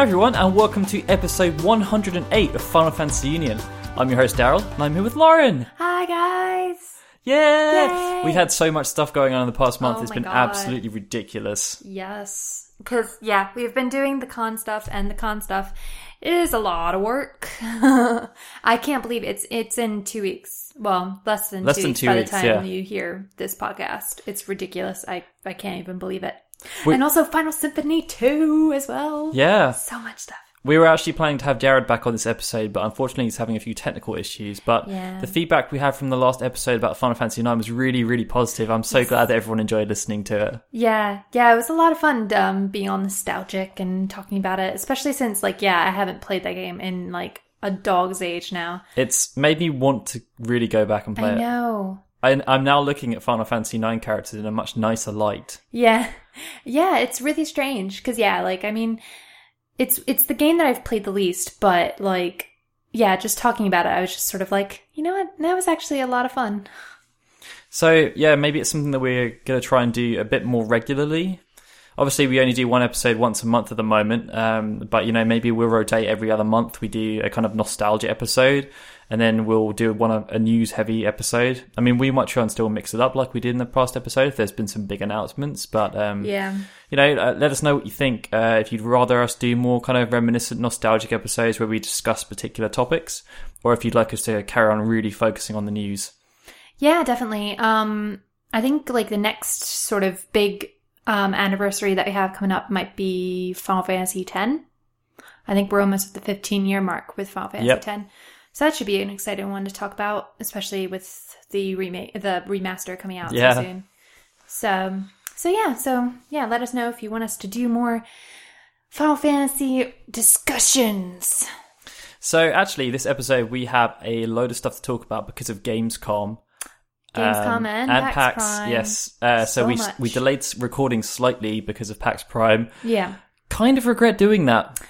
Hi everyone, and welcome to episode 108 of Final Fantasy Union. I'm your host Daryl, and I'm here with Lauren. Hi guys. Yeah, Yay! we've had so much stuff going on in the past month. Oh it's my been God. absolutely ridiculous. Yes, because yeah, we've been doing the con stuff, and the con stuff is a lot of work. I can't believe it's it's in two weeks. Well, less than Less two than weeks two by weeks, the time yeah. you hear this podcast. It's ridiculous. I I can't even believe it. We- and also Final Symphony two as well. Yeah, so much stuff. we were actually planning to have Jared back on this episode, but unfortunately he's having a few technical issues. But Yeah. the feedback we had from the last episode about Final Fantasy IX was really, really positive. I'm so glad that everyone enjoyed listening to it. Yeah, yeah, it was a lot of fun um, being all nostalgic and talking about it, especially since, like, yeah, I haven't played that game in like a dog's age now. It's made me want to really go back and play I it. know. I, I'm now looking at Final Fantasy IX characters in a much nicer light. Yeah, yeah, it's really strange because, yeah, like, I mean, it's it's the game that I've played the least, but like, yeah, just talking about it, I was just sort of like, you know what, that was actually a lot of fun. So yeah, maybe it's something that we're gonna try and do a bit more regularly. Obviously, we only do one episode once a month at the moment, um, but you know maybe we'll rotate every other month. We do a kind of nostalgia episode, and then we'll do one a news heavy episode. I mean, we might try and still mix it up like we did in the past episode if there's been some big announcements. But um, Yeah, you know, uh, let us know what you think. Uh, if you'd rather us do more kind of reminiscent, nostalgic episodes where we discuss particular topics, or if you'd like us to carry on really focusing on the news. yeah, definitely. Um, I think like the next sort of big um anniversary that we have coming up might be Final Fantasy X. I think we're almost at the 15 year mark with Final Fantasy Yep. X. So that should be an exciting one to talk about, especially with the remake, the remaster coming out Yeah. so soon. So, so yeah, so yeah, let us know if you want us to do more Final Fantasy discussions. So actually, this episode we have a load of stuff to talk about because of Gamescom. Gamescom Um, and, PAX, Prime. Yes. Uh, so So we much. we delayed recording slightly because of PAX Prime. Yeah. Kind of regret doing that.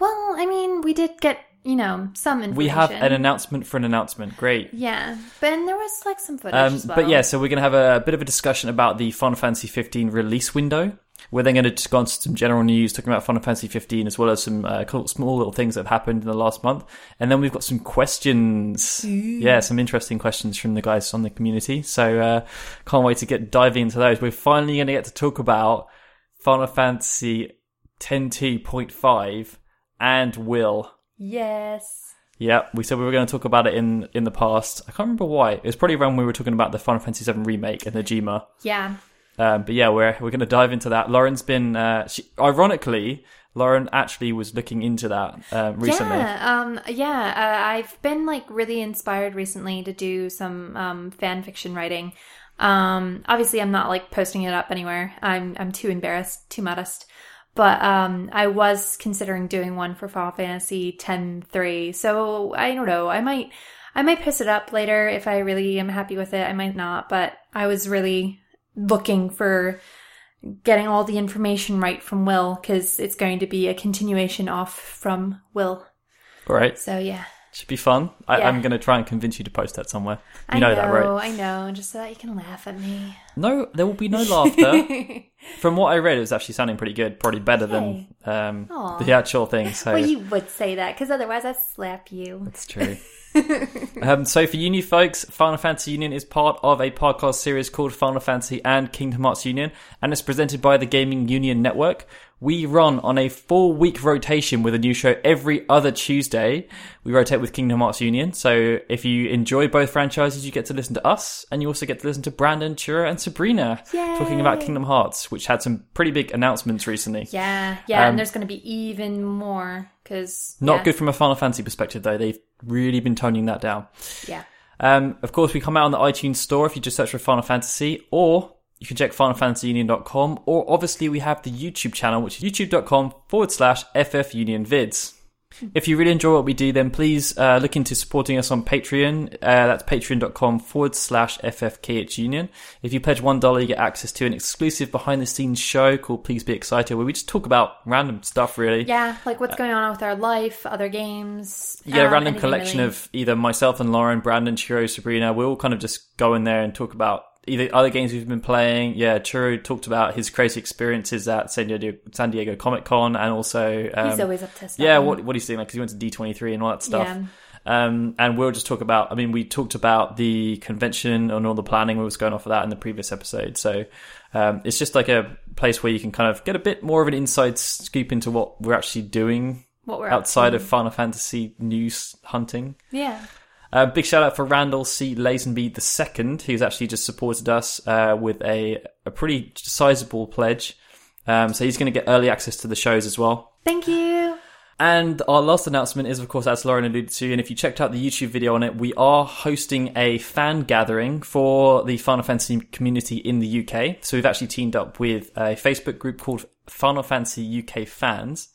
Well, I mean, we did get you know some information. We have an announcement for an announcement. Great. yeah, but and there was like some footage Um, well. But yeah, so we're going to have a, bit of a discussion about the Final Fantasy 15 release window. We're then going to just go on to some general news, talking about Final Fantasy 15, as well as some uh, small little things that have happened in the last month. And then we've got some questions. Yeah, some interesting questions from the guys on the community. So uh, can't wait to get diving into those. We're finally going to get to talk about Final Fantasy 10T.5 and Will. Yes, Yeah, we said we were going to talk about it in in the past. I can't remember why. It was probably when we were talking about the Final Fantasy VII remake and Nojima. yeah, Um, but yeah, we're we're going to dive into that. Lauren's been, uh, she, ironically, Lauren actually was looking into that uh, recently. yeah, um, yeah. Uh, I've been like really inspired recently to do some um, fan fiction writing. Um, obviously, I'm not like posting it up anywhere. I'm I'm too embarrassed, too modest. But um, I was considering doing one for Final Fantasy X three. So I don't know. I might I might piss it up later if I really am happy with it. I might not. But I was really looking for getting all the information right from Will because it's going to be a continuation off from Will. All right, So yeah, should be fun. I, Yeah. I'm going to try and convince you to post that somewhere. You know, know, that, right? Oh, I know, just so that you can laugh at me. No, there will be no laughter. From what I read, it was actually sounding pretty good, probably better Yay. than um, the actual thing. So well, you would say that because otherwise I'd slap you. That's true. um, so for you new folks, Final Fantasy Union is part of a podcast series called Final Fantasy and Kingdom Hearts Union, and it's presented by the Gaming Union Network. We run on a four week rotation with a new show every other Tuesday. We rotate with Kingdom Hearts Union. So if you enjoy both franchises, you get to listen to us, and you also get to listen to Brandon, Chura, and Sabrina talking about Kingdom Hearts, which had some pretty big announcements recently. Yeah, yeah, Um, and there's going to be even more because Not good from a Final Fantasy perspective, though. They've really been toning that down. Yeah, Um, of course, we come out on the iTunes store if you just search for Final Fantasy, or you can check finalfantasyunion.com, or obviously we have the YouTube channel, which is youtube.com forward slash ffunionvids. If you really enjoy what we do, then please uh, look into supporting us on Patreon. Uh, that's patreon.com forward slash ffkhunion. If you pledge $1, you get access to an exclusive behind the scenes show called Please Be Excited, where we just talk about random stuff, really. yeah, like what's going on with our life, other games. Yeah, Um, random collection really. of either myself and Lauren, Brandon, Chiro, Sabrina. We all kind of just go in there and talk about either other games we've been playing. Yeah, Churro talked about his crazy experiences at San Diego, San Diego Comic Con, and also um, He's always up to stuff. yeah, what what he's doing like 'cause he went to D twenty three and all that stuff. Yeah. Um, and we'll just talk about. I mean, we talked about the convention and all the planning that was going on for that in the previous episode. So um, it's just like a place where you can kind of get a bit more of an inside scoop into what we're actually doing what we're outside of Final Fantasy news hunting. yeah. Uh, big shout out for Randall C. Lazenby II, who's actually just supported us uh, with a, a pretty sizable pledge. Um, so he's going to get early access to the shows as well. Thank you. And our last announcement is, of course, as Lauren alluded to, and if you checked out the YouTube video on it, we are hosting a fan gathering for the Final Fantasy community in the UK. So we've actually teamed up with a Facebook group called Final Fantasy UK Fans.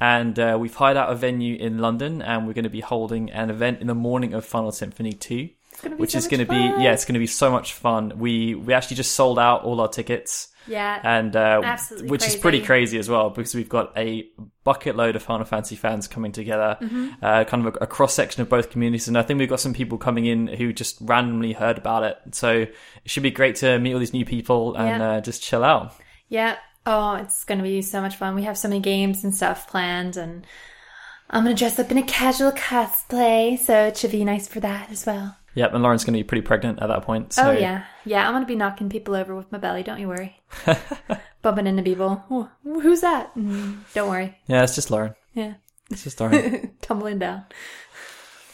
And uh, we've hired out a venue in London, and we're going to be holding an event in the morning of Final Symphony 2 which so is going to be yeah, it's going to be so much fun. We we actually just sold out all our tickets, Yeah. and uh, Absolutely which is pretty crazy as well because we've got a bucket load of Final Fantasy fans coming together, Mm-hmm. uh, kind of a, a cross section of both communities, and I think we've got some people coming in who just randomly heard about it. So it should be great to meet all these new people and Yeah. uh, just chill out. Yeah. Oh, it's going to be so much fun. We have so many games and stuff planned, and I'm going to dress up in a casual cosplay, so it should be nice for that as well. Yep, and Lauren's going to be pretty pregnant at that point. So Oh, yeah. Yeah, I'm going to be knocking people over with my belly. Don't you worry. Bumping into people. Oh, who's that? Mm, don't worry. yeah, it's just Lauren. Yeah. It's just Lauren. Tumbling down.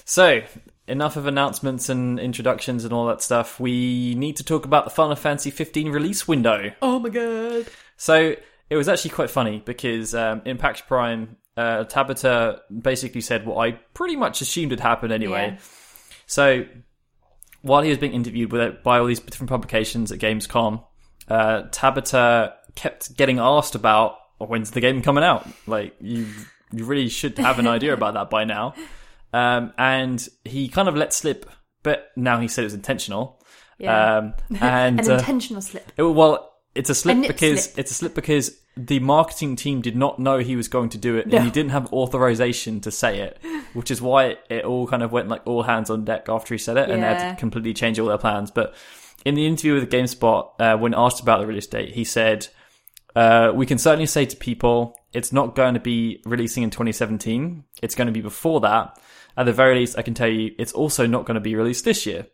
So, enough of announcements and introductions and all that stuff. We need to talk about the Final Fantasy 15 release window. Oh, my God. So, it was actually quite funny because um, in PAX Prime, uh, Tabata basically said what I pretty much assumed had happened anyway. Yeah. So, while he was being interviewed with, by all these different publications at Gamescom, uh, Tabata kept getting asked about "Oh, when's the game coming out. Like you, you really should have an idea about that by now. Um, and he kind of let slip, but now he said it was intentional. Yeah. Um, and An uh, intentional slip. it- well, it's a slip nip because slip. it's a slip because the marketing team did not know he was going to do it, and he didn't have authorization to say it, which is why it all kind of went like all hands on deck after he said it, and they had to completely change all their plans. But in the interview with GameSpot, uh, when asked about the release date, he said, uh, "We can certainly say to people, it's not going to be releasing in 2017. It's going to be before that. At the very least, I can tell you, it's also not going to be released this year."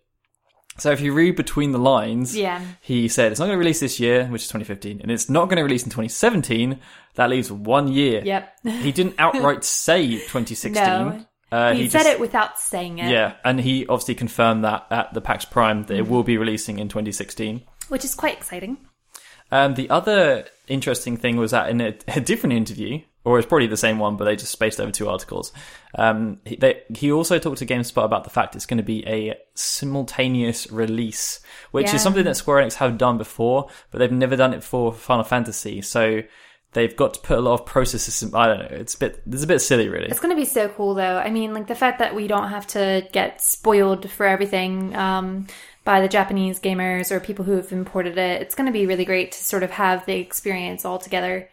So if you read between the lines, Yeah. he said it's not going to release this year, which is 2015, and it's not going to release in 2017. That leaves one year. Yep. He didn't outright say 2016. No. Uh, he, he said just- it without saying it. Yeah, and he obviously confirmed that at the PAX Prime that it will be releasing in 2016. Which is quite exciting. Um, the other interesting thing was that in a, a different interview, or it's probably the same one, but they just spaced over two articles. Um, he, they, he also talked to GameSpot about the fact it's going to be a simultaneous release, which Yeah. is something that Square Enix have done before, but they've never done it for Final Fantasy. So they've got to put a lot of processes. In, I don't know. It's a bit. It's a bit silly, really. It's going to be so cool, though. I mean, like the fact that we don't have to get spoiled for everything um, by the Japanese gamers or people who have imported it. It's going to be really great to sort of have the experience all together.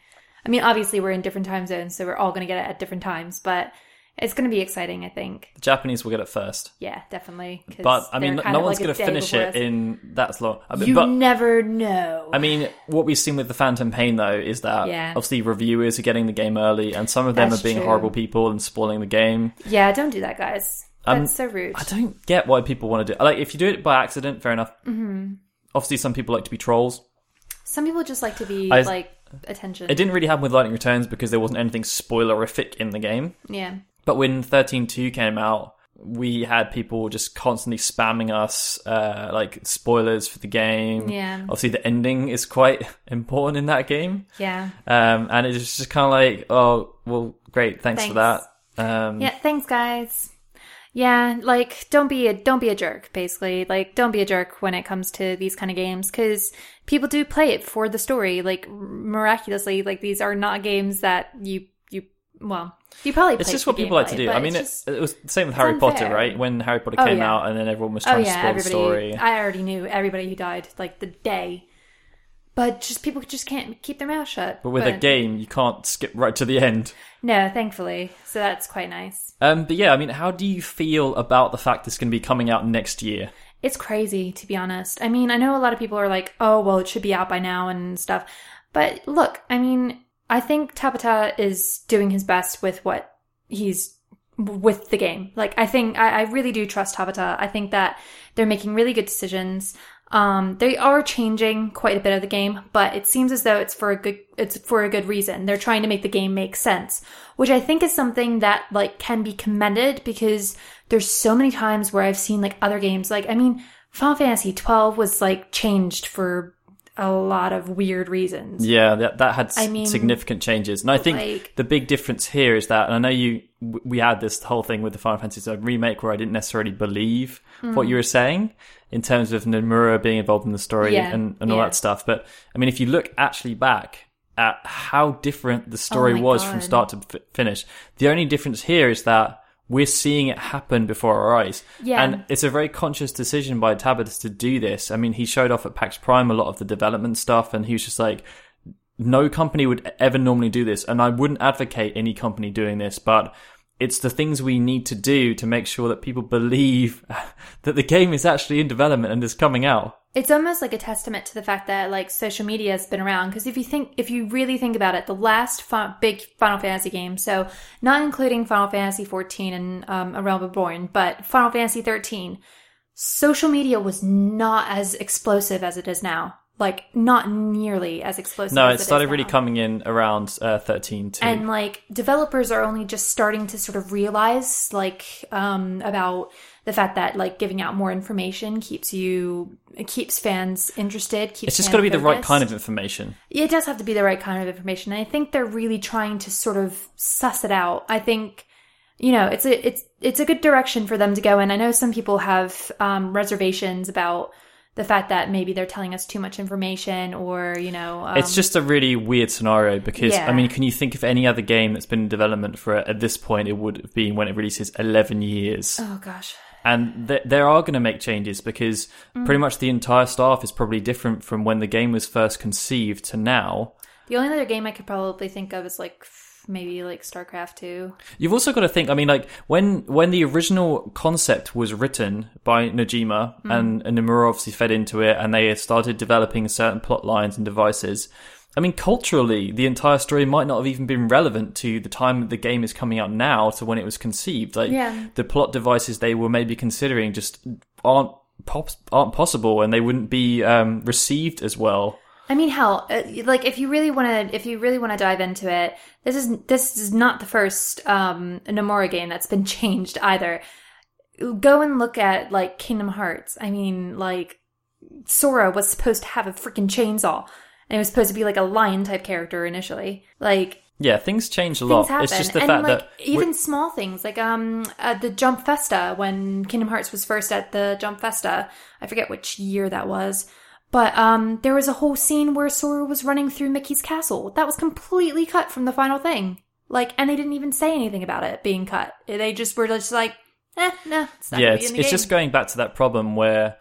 I mean, obviously, we're in different time zones, so we're all going to get it at different times, but it's going to be exciting, I think. The Japanese will get it first. Yeah, definitely. But I mean, no one's like going to finish it us. in that long. I mean, You but never know. I mean, what we've seen with the Phantom Pain though is that Yeah. obviously reviewers are getting the game early, and some of them That's are being true. horrible people and spoiling the game. yeah, don't do that, guys. That's Um, so rude. I don't get why people want to do. It. Like, if you do it by accident, fair enough. Mm-hmm. Obviously, some people like to be trolls. Some people just like to be I- like attention. It didn't really happen with Lightning Returns because there wasn't anything spoilerific in the game. yeah. But when 13.2 came out, we had people just constantly spamming us, uh, like spoilers for the game. Yeah. Obviously, the ending is quite important in that game. Yeah. Um, and it's just kind of like, oh, well, great, thanks, for that. Um, Yeah, thanks guys. Yeah, like don't be a don't be a jerk basically. Like don't be a jerk when it comes to these kind of games cuz people do play it for the story. Like miraculously, like these are not games that you you well, you probably It's just what people like to do. I mean, it's it, just- it was the same with Harry Potter, right? When Harry Potter Oh, came yeah. out, and then everyone was oh trying yeah, to spoil the story. I already knew everybody who died like the day. But just people just can't keep their mouth shut. but with a game, you can't skip right to the end. No, thankfully. So that's quite nice. Um, but yeah, I mean, how do you feel about the fact it's going to be coming out next year? It's crazy, to be honest. I mean, I know a lot of people are like, oh, well, it should be out by now and stuff. But look, I mean, I think Tabata is doing his best with what he's with the game. Like, I think I, I really do trust Tabata. I think that they're making really good decisions. Um, they are changing quite a bit of the game, but it seems as though it's for a good, it's for a good reason. They're trying to make the game make sense, which I think is something that like can be commended because there's so many times where I've seen like other games, like, I mean, Final Fantasy 12 was like changed for a lot of weird reasons. Yeah, that that had I mean, significant changes, and I think like- the big difference here is that, and I know you, we had this whole thing with the Final Fantasy VII remake where I didn't necessarily believe Hmm. what you were saying in terms of Nomura being involved in the story Yeah, and, and all yeah. that stuff. But I mean, if you look actually back at how different the story Oh was from start to f- finish, the only difference here is that. We're seeing it happen before our eyes. Yeah. And it's a very conscious decision by Tabata to do this. I mean, he showed off at PAX Prime a lot of the development stuff, and he was just like, no company would ever normally do this, and I wouldn't advocate any company doing this, but it's the things we need to do to make sure that people believe that the game is actually in development and is coming out. It's almost like a testament to the fact that like social media has been around because if you think if you really think about it, the last fi- big Final Fantasy game, so not including Final Fantasy 14 and um, A Realm Reborn, but Final Fantasy 13, social media was not as explosive as it is now. Like not nearly as explosive. No, it started really coming in around uh, 13 too. and like developers are only just starting to sort of realize like um about the fact that like giving out more information keeps you keeps fans interested keeps it's just got to be the right kind of information. it does have to be the right kind of information and i think they're really trying to sort of suss it out i think you know it's a it's it's a good direction for them to go in i know some people have um reservations about the fact that maybe they're telling us too much information or you know um, It's just a really weird scenario because Yeah. I mean, can you think of any other game that's been in development for at this point? It would have been when it releases 11 years. oh gosh and th- there are going to make changes because Mm. pretty much the entire staff is probably different from when the game was first conceived to now. The only other game I could probably think of is like maybe like StarCraft 2. You've also got to think. I mean, like when when the original concept was written by Nojima Hmm. and, and Nomura obviously fed into it, and they started developing certain plot lines and devices. I mean, culturally, the entire story might not have even been relevant to the time that the game is coming out now to when it was conceived. Like Yeah. the plot devices they were maybe considering just aren't pop- aren't possible, and they wouldn't be um, received as well. I mean, hell, uh, like if you really want to, if you really want to dive into it, this is this is not the first um Nomura game that's been changed either. Go and look at like Kingdom Hearts. I mean, like Sora was supposed to have a freaking chainsaw, and it was supposed to be like a lion type character initially. Like Yeah, things change a lot. happen, It's just the and fact like that even small things like um at the Jump Festa when Kingdom Hearts was first at the Jump Festa. I forget which year that was, but um there was a whole scene where Sora was running through Mickey's castle. That was completely cut from the final thing. Like, and they didn't even say anything about it being cut. They just were just like, eh, no, it's not yeah, it's, in the it's game. just going back to that problem where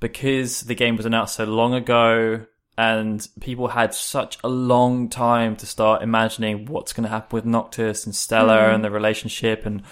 because the game was announced so long ago and people had such a long time to start imagining what's going to happen with Noctis and Stella Hmm. and the relationship and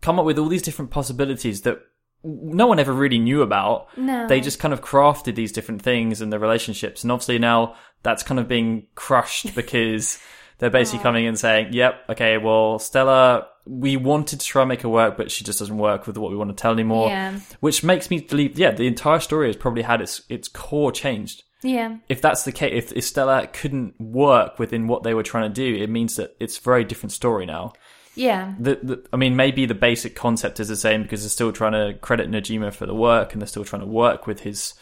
come up with all these different possibilities that no one ever really knew about. No. They just kind of crafted these different things and the relationships. And obviously now that's kind of being crushed because they're basically coming in and saying, yep, okay, well, Stella, we wanted to try and make her work, but she just doesn't work with what we want to tell anymore. Yeah. Which makes me believe, yeah, the entire story has probably had its, its core changed. yeah. If that's the case, if, if Stella couldn't work within what they were trying to do, it means that it's a very different story now. Yeah. The, the, I mean, maybe the basic concept is the same because they're still trying to credit Nojima for the work and they're still trying to work with his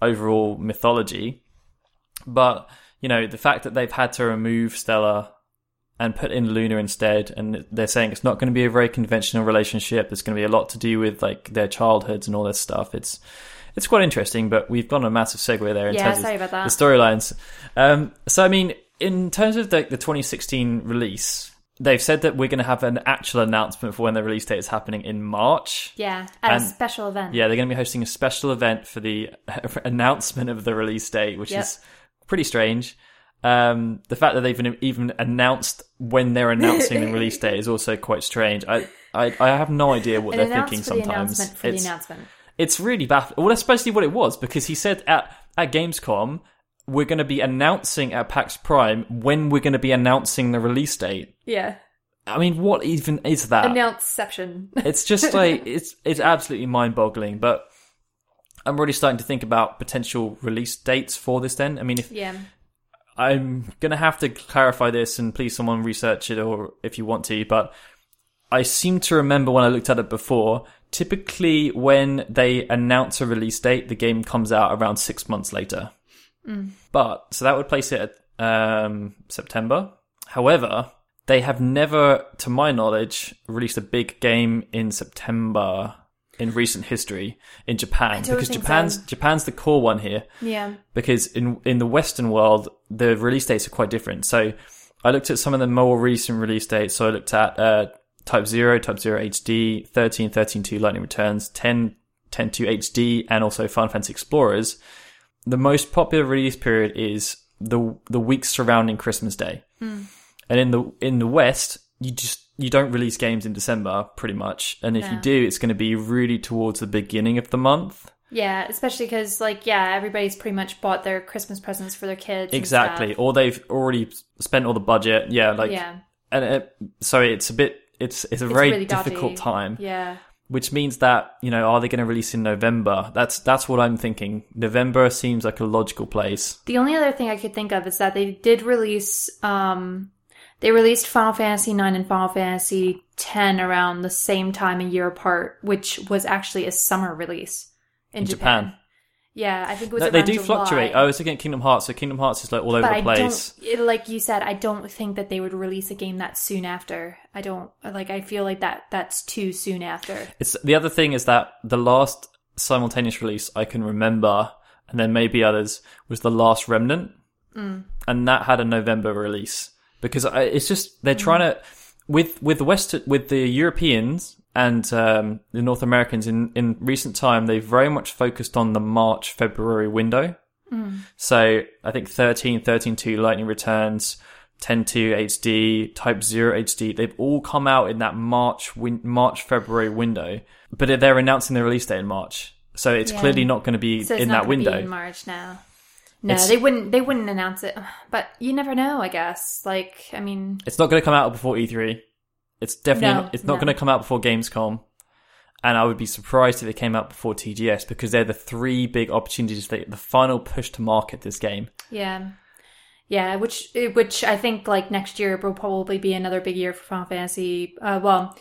overall mythology. But, you know, the fact that they've had to remove Stella and put in Luna instead, and they're saying it's not going to be a very conventional relationship. There's going to be a lot to do with like their childhoods and all this stuff. It's it's quite interesting, but we've gone on a massive segue there in Yeah, terms sorry of about that. the storylines. Um, so, I mean, in terms of the, the 2016 release, they've said that we're going to have an actual announcement for when the release date is happening in March. Yeah. At And- a special event. Yeah, they're going to be hosting a special event for the announcement of the release date, which Yep. is pretty strange. Um, the fact that they've even- announced when they're announcing the release date is also quite strange. I, I, I have no idea what they're thinking for the sometimes. announcement for It's- the announcement. it's really baffling. Well, that's basically what it was because he said at at Gamescom we're going to be announcing at PAX Prime when we're going to be announcing the release date. Yeah. I mean, what even is that? Announceception. It's just like it's it's absolutely mind-boggling. But I'm really starting to think about potential release dates for this. Then, I mean, if yeah. I'm gonna have to clarify this, and please someone research it, or if you want to. But I seem to remember when I looked at it before. Typically, when they announce a release date, the game comes out around six months later. But so that would place it at um, September. However, they have never, to my knowledge, released a big game in September in recent history in Japan because Japan's so. Japan's the core one here Yeah. because in in the Western world the release dates are quite different. So I looked at some of the more recent release dates. So I looked at uh, Type Zero, Type Zero HD, 13, 13 2 Lightning Returns, 10, 10 2 HD, and also Final Fantasy Explorers. The most popular release period is the the weeks surrounding Christmas Day, Hmm. and in the in the West you just you don't release games in December pretty much, and if you do, it's going to be really towards the beginning of the month. Yeah, especially because, like, yeah, everybody's pretty much bought their Christmas presents for their kids. Exactly. Or they've already spent all the budget. Yeah, like yeah. and it, so it's a bit it's it's a very really difficult time, Yeah. Which means that you know are they going to release in November? That's that's what I'm thinking. November seems like a logical place. The only other thing I could think of is that they did release, um, they released Final Fantasy 9 and Final Fantasy 10 around the same time, a year apart, which was actually a summer release in, In Japan. Japan. Yeah, I think it was. No, they do July. fluctuate. I was looking at Kingdom Hearts, so Kingdom Hearts is like all over but the place. like you said, I don't think that they would release a game that soon after. I don't like. I feel like that that's too soon after. It's the other thing is that the last simultaneous release I can remember, and then maybe others, was the Last Remnant, Mm. and that had a November release because I, it's just they're Mm. trying to with with the West with the Europeans and um, the North Americans in in recent time they've very much focused on the March February window. Mm. So I think 13, 13 2 Lightning Returns. 10 2 HD, Type 0 HD, they've all come out in that March win- March February window, but they're announcing the release date in March. So it's Yeah. clearly not going to be So in that window. in March now. No, It's- they wouldn't. They wouldn't announce it. But you never know. I guess. Like, I mean, It's not going to come out before E3. It's definitely No, it's not no. going to come out before Gamescom. And I would be surprised if it came out before TGS because they're the three big opportunities, that, the final push to market this game. yeah, yeah. Which, which I think like next year will probably be another big year for Final Fantasy. Uh, well,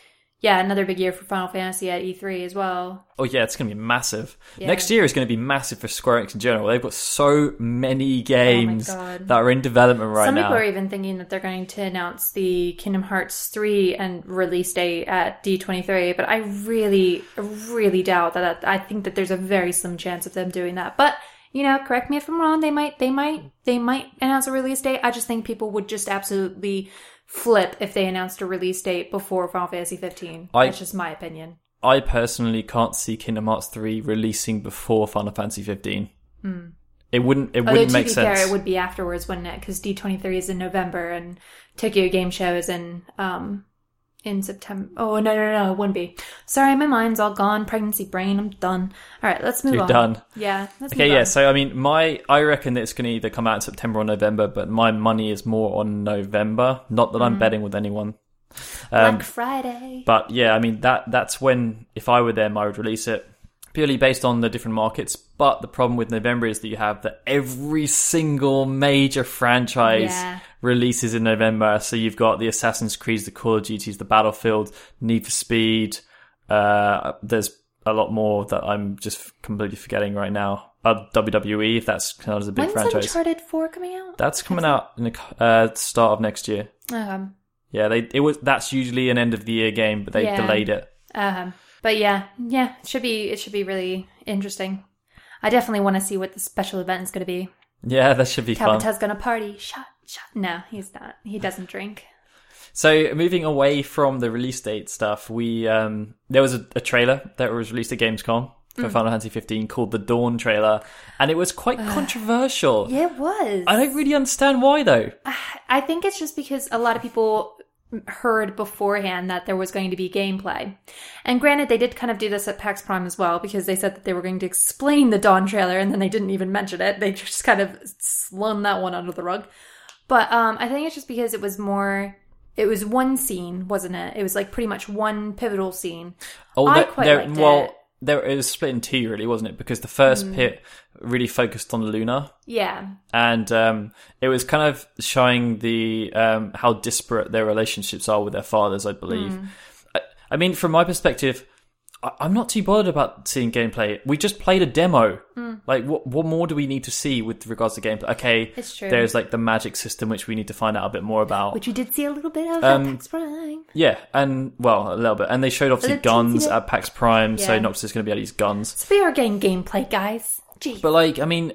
yeah, another big year for Final Fantasy at E3 as well. Oh yeah, it's going to be massive. Yeah. Next year is going to be massive for Square Enix in general. They've got so many oh games Oh that are in development right Some now. Some people are even thinking that they're going to announce the Kingdom Hearts 3 and release date at D23, but I really, really doubt that. I think that there's a very slim chance of them doing that. But, you know, correct me if I'm wrong, they might, they might, they might announce a release date. I just think people would just absolutely flip if they announced a release date before Final Fantasy 15. I- That's just my opinion. I personally can't see Kingdom Hearts 3 releasing before Final Fantasy 15. It wouldn't it Hmm. Although wouldn't make sense. fair, it would be afterwards, wouldn't it? Because D23 is in November and Tokyo Game Show is in um in September. Oh no no no, it wouldn't be. Sorry, my mind's all gone. Pregnancy brain. I'm done. All right, let's move You're on. done. Yeah. Let's Okay, yeah. So I mean, my I reckon that it's going to either come out in September or November, but my money is more on November. Not that I'm betting with anyone. Um, Black Friday. but yeah, I mean that that's when if I were them, I would release it purely based on the different markets. But the problem with November is that you have that every single major franchise Yeah. releases in November. So you've got the Assassin's Creed, the Call of Duties, the Battlefield, Need for Speed. Uh, there's a lot more that I'm just completely forgetting right now. Uh, WWE, if that's kind of a big When's franchise. Uncharted 4 coming out? That's coming out in the uh, start of next year. Um, Yeah, they it was that's usually an end of the year game, but they Yeah. delayed it. um, but yeah, yeah, it should be it should be really interesting. I definitely want to see what the special event is going to be. Yeah, that should be fun. Capita's going to party. Shut, shut. No, he's not. He doesn't drink. So moving away from the release date stuff, we um there was a, a trailer that was released at Gamescom for Mm. Final Fantasy 15 called the Dawn trailer, and it was quite controversial. Yeah, it was. I don't really understand why though. I think it's just because a lot of people heard beforehand that there was going to be gameplay. And granted, they did kind of do this at PAX Prime as well because they said that they were going to explain the Dawn trailer and then they didn't even mention it. They just kind of slung that one under the rug. But um, I think it's just because it was more. It was one scene, wasn't it? It was like pretty much one pivotal scene. Oh, I quite liked well, it. There it was split in two, really, wasn't it? Because the first pit really focused on Luna, Yeah, and um, it was kind of showing the um, how disparate their relationships are with their fathers. I believe. Hmm. I, I mean, from my perspective, I'm not too bothered about seeing gameplay. We just played a demo. Hmm. Like, what what more do we need to see with regards to gameplay? Okay, It's true. There's like the magic system, which we need to find out a bit more about. which we did see a little bit of Um, at PAX Prime. yeah, and well, a little bit, and they showed obviously guns at PAX Prime, so Yeah. Noctis is going to be able to use guns. So we are getting gameplay, guys. Jeez. But like, I mean,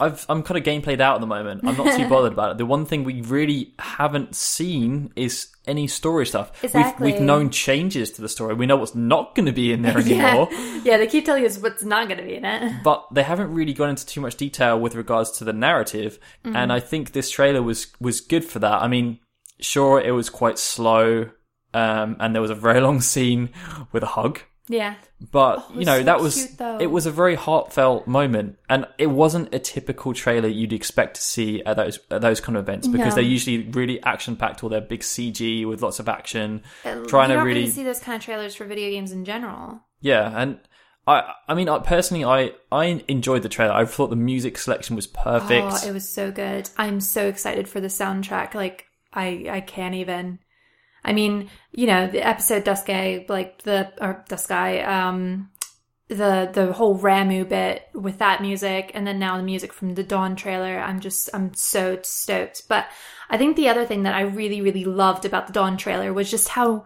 I've I'm kind of game played out at the moment. I'm not too bothered about it. The one thing we really haven't seen is any story stuff. Exactly. We've we've known changes to the story. We know what's not going to be in there anymore. yeah, yeah, they keep telling us what's not going to be in it. But they haven't really gone into too much detail with regards to the narrative, Mm. and I think this trailer was was good for that. I mean, sure, it was quite slow, um, and there was a very long scene with a hug. Yeah. But Oh, you know so that was cute, it was a very heartfelt moment, and it wasn't a typical trailer you'd expect to see at those at those kind of events because No. they're usually really action packed, or they're big CG with lots of action, Uh, trying to don't really see those kind of trailers for video games in general. yeah. And I I mean I personally I I enjoyed the trailer. I thought the music selection was perfect. Oh, it was so good. I'm so excited for the soundtrack. Like I I can't even. I mean, you know, the episode Duscae, like the or Duscae, um, the the whole Ramuh bit with that music, and then now the music from the Dawn trailer. I'm just I'm so stoked. But I think the other thing that I really really loved about the Dawn trailer was just how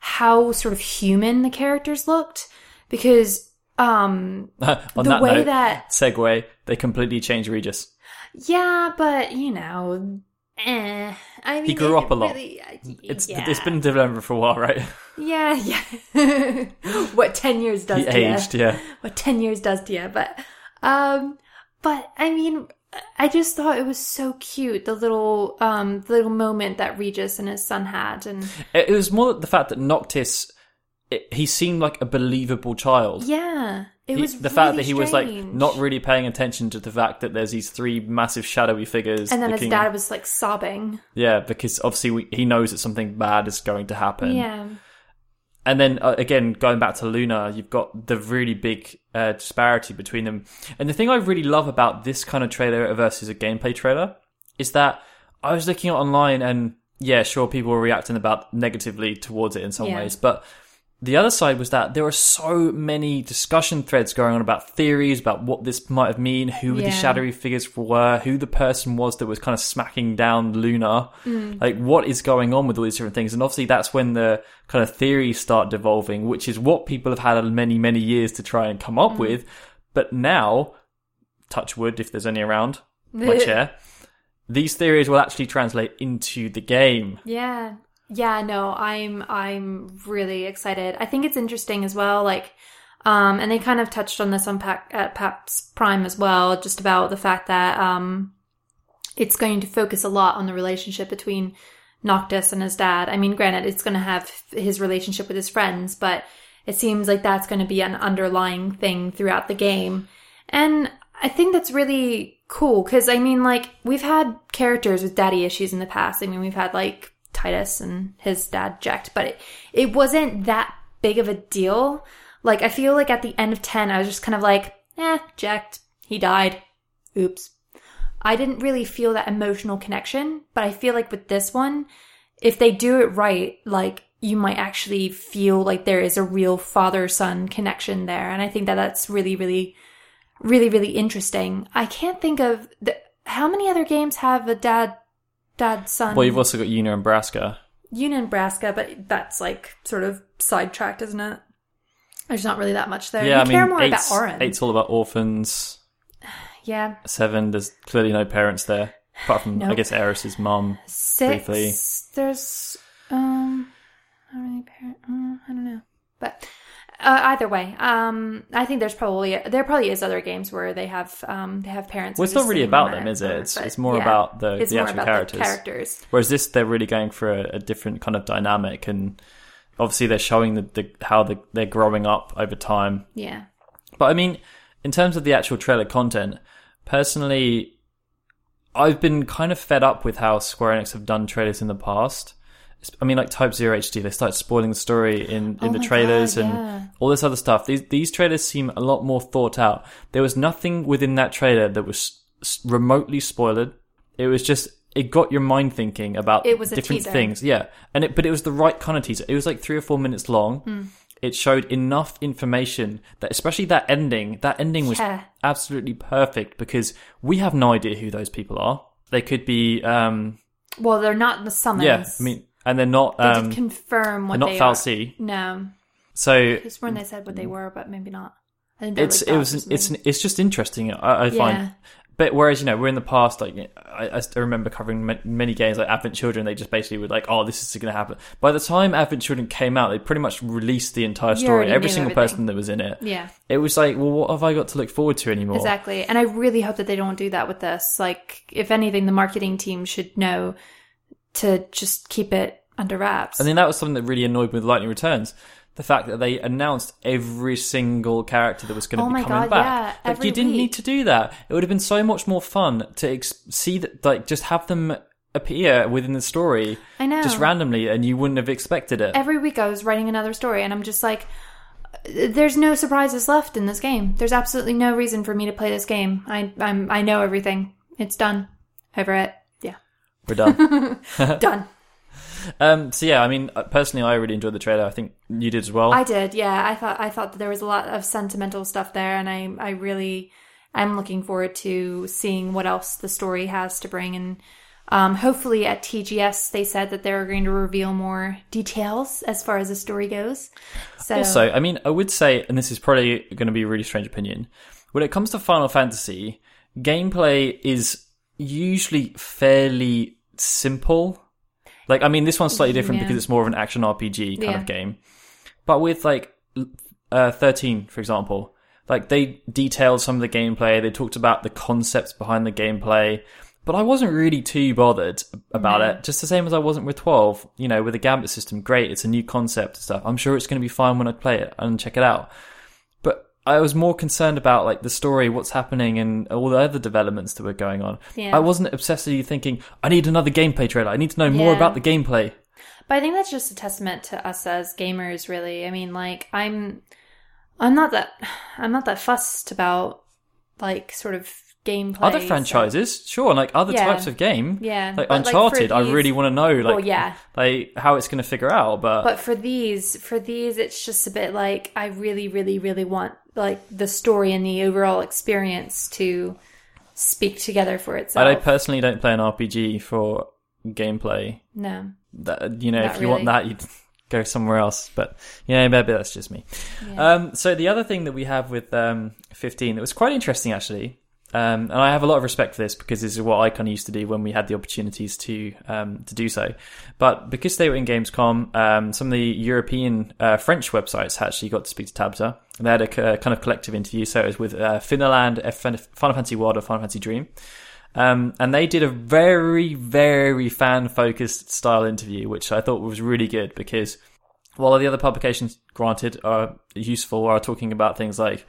how sort of human the characters looked because um On the that way note, that segue, they completely changed Regis. Yeah, but you know, eh. I mean, grew up a lot. Really, It's yeah. it's been developed for a while, right? yeah, yeah. what ten years does He to aged, you? yeah. What ten years does to you? But, um, but I mean, I just thought it was so cute the little um the little moment that Regis and his son had, and It, was more the fact that Noctis, it, he seemed like a believable child. yeah, He- was the fact that he was like not really paying attention to the fact that there's these three massive shadowy figures. And then his dad was like sobbing. yeah, because obviously we, he knows that something bad is going to happen. Yeah, And then uh, again, going back to Luna, you've got the really big uh, disparity between them. And the thing I really love about this kind of trailer versus a gameplay trailer is that I was looking online and yeah, sure, people were reacting about negatively towards it in some Yeah. ways, but the other side was that there were so many discussion threads going on about theories about what this might have mean, who the shadowy figures were, who the person was that was kind of smacking down Luna, Mm. like what is going on with all these different things. And obviously that's when the kind of theories start devolving, which is what people have had many, many years to try and come Mm. up with. But now, touch wood if there's any around my chair, these theories will actually translate into the game. Yeah. Yeah, no, I'm I'm really excited. I think it's interesting as well, like um and they kind of touched on this on Pac, at PAX Prime as well, just about the fact that um it's going to focus a lot on the relationship between Noctis and his dad. I mean, granted, it's going to have his relationship with his friends, but it seems like that's going to be an underlying thing throughout the game. And I think that's really cool because I mean, like, we've had characters with daddy issues in the past. I mean, we've had like Tidus and his dad Jecht, but it, it wasn't that big of a deal. Like, I feel like at the end of 10, I was just kind of like, eh, Jecht, he died. Oops. I didn't really feel that emotional connection, but I feel like with this one, if they do it right, like you might actually feel like there is a real father son connection there. And I think that that's really, really, really, really interesting. I can't think of the, how many other games have a dad, dad son. Well, you've also got Yuna and Braska. Yuna and Braska, but that's like sort of sidetracked, isn't it? There's not really that much there. Yeah, you I mean, more eight's, about Oren. eight's all about orphans. yeah. Seven, there's clearly no parents there. Apart from, I guess, Aeris's mom. Six. Briefly. There's um, how many parent? Uh, I don't know, but Uh, either way, um, I think there's probably there probably is other games where they have um, they have parents. Well, it's not really about them, is it? It's it's more yeah, about the the actual about characters. The characters. Whereas this, they're really going for a, a different kind of dynamic, and obviously they're showing the, the how the, they're growing up over time. Yeah. But I mean, in terms of the actual trailer content, personally, I've been kind of fed up with how Square Enix have done trailers in the past. I mean, like Type Zero HD, they started spoiling the story in, in Oh the trailers God, and yeah. all this other stuff. These these trailers seem a lot more thought out. There was nothing within that trailer that was remotely spoiled. It was just it got your mind thinking about It was different things. Yeah, and it but it was the right kind of teaser. It was like three or four minutes long. Hmm. It showed enough information that, especially that ending, that ending was Yeah. absolutely perfect because we have no idea who those people are. They could be, um, Well, they're not the summons. yeah, I mean, and they're not, they um, did confirm what they're not they Falsey. No, So just when they said what they were, but maybe not. I think it's leaked it was or it's something. it's just interesting. I, I find. Yeah. But whereas you know we're in the past, like I, I remember covering ma- many games like Advent Children. They just basically were like, "Oh, this is going to happen." By the time Advent Children came out, they pretty much released the entire story, every single everything. person that was in it. yeah. It was like, well, what have I got to look forward to anymore? Exactly. And I really hope that they don't do that with this. Like, if anything, the marketing team should know to just keep it under wraps. I mean, that was something that really annoyed me with Lightning Returns. The fact that they announced every single character that was going to Oh be my coming God, back. yeah, like, you didn't week. need to do that. It would have been so much more fun to ex- see that, like, just have them appear within the story I know. just randomly, and you wouldn't have expected it. Every week I was writing another story, and I'm just like, uh, there's no surprises left in this game. There's absolutely no reason for me to play this game. I I'm I know everything. It's done. Over it. We're done. done. um, so yeah, I mean, uh, personally, I really enjoyed the trailer. I think you did as well. I did, yeah. I thought I thought that there was a lot of sentimental stuff there, and I I really I'm looking forward to seeing what else the story has to bring. And um, hopefully at TGS they said that they were going to reveal more details as far as the story goes. So Also, I mean, I would say, and this is probably going to be a really strange opinion, when it comes to Final Fantasy, gameplay is usually fairly simple. Like, I mean, this one's slightly different Yeah. because it's more of an action RPG kind Yeah. of game. But with like uh, 13, for example, like they detailed some of the gameplay, they talked about the concepts behind the gameplay. But I wasn't really too bothered about No. it. Just the same as I wasn't with 12. You know, with the Gambit system, great. It's a new concept and stuff. I'm sure it's going to be fine when I play it and check it out. I was more concerned about like the story, what's happening, and all the other developments that were going on. Yeah. I wasn't obsessively thinking, I need another gameplay trailer. I need to know more Yeah. about the gameplay. But I think that's just a testament to us as gamers, really. I mean, like I'm, I'm not that, I'm not that fussed about like sort of gameplay. Other so- franchises, sure, like other Yeah. types of game. Yeah, Like but, like, for Uncharted, I really want to know like, well, yeah. like how it's going to figure out. But, But for these, for these, it's just a bit like I really, really, really want like the story and the overall experience to speak together for itself. I personally don't play an RPG for gameplay. no, That you know, Not if you want that, you'd go somewhere else. But you know, maybe that's just me. Um, so the other thing that we have with um, 15 that was quite interesting actually, um, and I have a lot of respect for this because this is what I kind of used to do when we had the opportunities to um, to do so. But because they were in Gamescom, um, some of the European uh, French websites actually got to speak to Tabata. And they had a, uh, kind of collective interview. So it was with uh, Finland, Final Fantasy World, or Final Fantasy Dream. Um, and they did a very, very fan focused style interview, which I thought was really good because while the other publications, granted, are useful, are talking about things like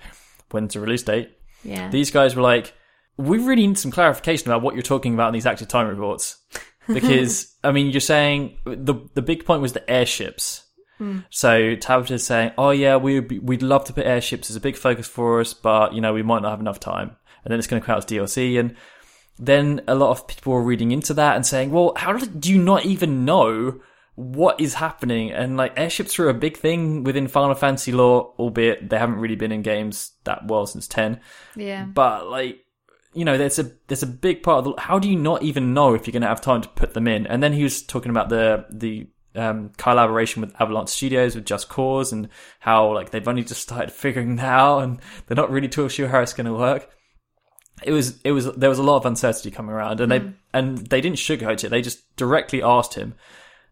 when's the release date, yeah, these guys were like, we really need some clarification about what you're talking about in these active time reports. Because, I mean, you're saying the, the big point was the airships. Hmm. So Tabata's saying, "Oh yeah, we would be, we'd love to put airships as a big focus for us, but you know we might not have enough time." And then it's going to come out as DLC, and then a lot of people were reading into that and saying, "Well, how do you not even know what is happening?" And like airships are a big thing within Final Fantasy lore, albeit they haven't really been in games that well since ten. yeah. But like, you know, there's a there's a big part of the. How do you not even know if you're going to have time to put them in? And then he was talking about the the um, collaboration with Avalanche Studios with Just Cause and how like they've only just started figuring that out and they're not really too sure how it's going to work. It was it was there was a lot of uncertainty coming around and they and they didn't sugarcoat it. They just directly asked him,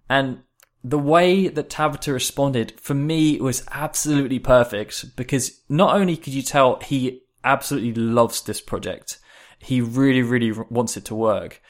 and the way that Tabata responded for me was absolutely perfect because not only could you tell he absolutely loves this project, he really, really wants it to work,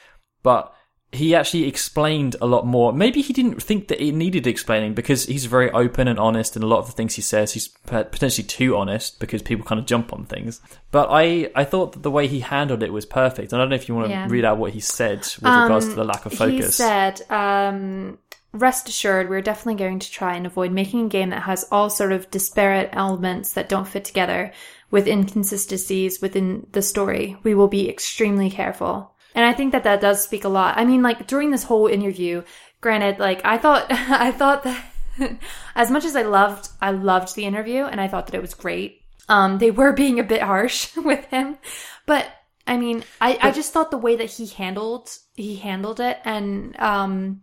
but he actually explained a lot more. Maybe he didn't think that it needed explaining because he's very open and honest, and a lot of the things he says, he's potentially too honest because people kind of jump on things. But I, I thought that the way he handled it was perfect. And I don't know if you want to Yeah. read out what he said with Um, regards to the lack of focus. He said, um, "Rest assured, we're definitely going to try and avoid making a game that has all sort of disparate elements that don't fit together, with inconsistencies within the story. We will be extremely careful." And I think that that does speak a lot. I mean, like during this whole interview, granted, like I thought, I thought that as much as I loved, I loved the interview, and I thought that it was great. Um, they were being a bit harsh with him, but I mean, I, I just thought the way that he handled he handled it and um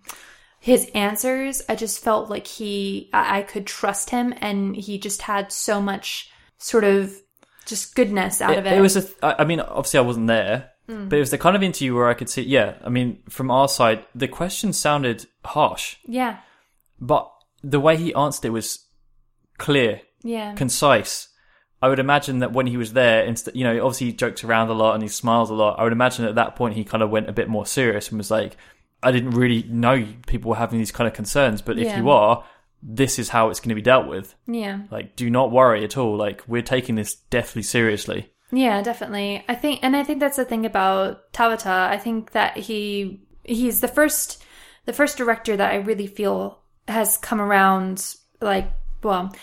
his answers, I just felt like he I, I could trust him, and he just had so much sort of just goodness out of it. it was a. Th- I mean, obviously, I wasn't there, Hmm. but it was the kind of interview where I could see. Yeah, I mean, from our side, the questions sounded harsh, yeah, but the way he answered it was clear, yeah, concise. I would imagine that when he was there, instead, you know, obviously he jokes around a lot and he smiles a lot. I would imagine at that point he kind of went a bit more serious and was like, "I didn't really know people were having these kind of concerns, but if you are, this is how it's going to be dealt with. yeah. Like, do not worry at all. Like, we're taking this deathly seriously." Yeah, definitely. I think, and I think that's the thing about Tabata. I think that he he's the first the first director that I really feel has come around. Like, well,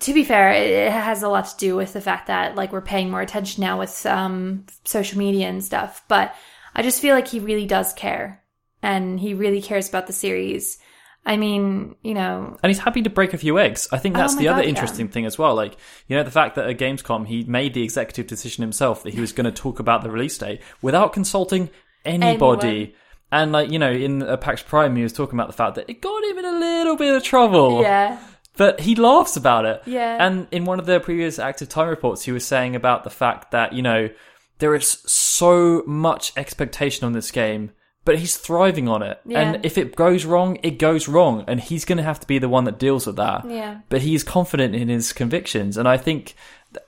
to be fair, it, it has a lot to do with the fact that like we're paying more attention now with um social media and stuff. But I just feel like he really does care, and he really cares about the series. I mean, you know, And he's happy to break a few eggs. I think that's Oh the other God, yeah. interesting thing as well. Like, you know, the fact that at Gamescom he made the executive decision himself that he was going to talk about the release date without consulting anybody. Anyone. And like, you know, in uh, PAX Prime, he was talking about the fact that it got him in a little bit of trouble. yeah, But he laughs about it. Yeah. And in one of the previous Active Time reports, he was saying about the fact that, you know, there is so much expectation on this game, but he's thriving on it. Yeah. And if it goes wrong, it goes wrong. And he's going to have to be the one that deals with that. yeah. But he's confident in his convictions. And I think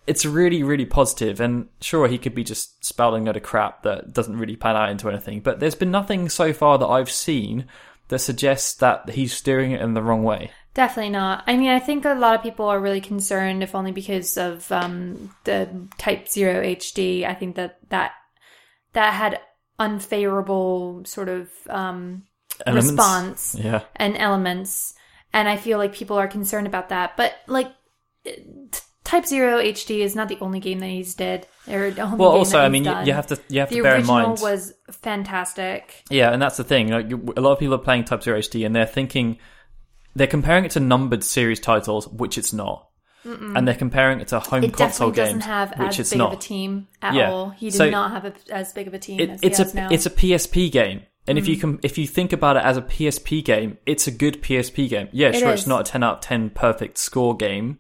it's really, really positive. And sure, he could be just spouting out a load of crap that doesn't really pan out into anything. But there's been nothing so far that I've seen that suggests that he's steering it in the wrong way. Definitely not. I mean, I think a lot of people are really concerned, if only because of um, the Type Zero HD. I think that that that had unfavorable sort of um, Elements. response Yeah. and elements, and I feel like people are concerned about that. But like, t- Type Zero HD is not the only game that he's did. Or Well, also, I mean, you, done. you have to you have the to bear in original mind, was fantastic. yeah, and that's the thing. Like, a lot of people are playing Type Zero HD, and they're thinking they're comparing it to numbered series titles, which it's not, and they're comparing it to a home It console games, which it's not. of a team at Yeah. all. He did So- not have a, as big of a team It, as it's he a now. it's a PSP game, and if you mm. can if you think about it as a PSP game, it's a good PSP game. Yeah, It sure, is. it's not a ten out of ten perfect score game,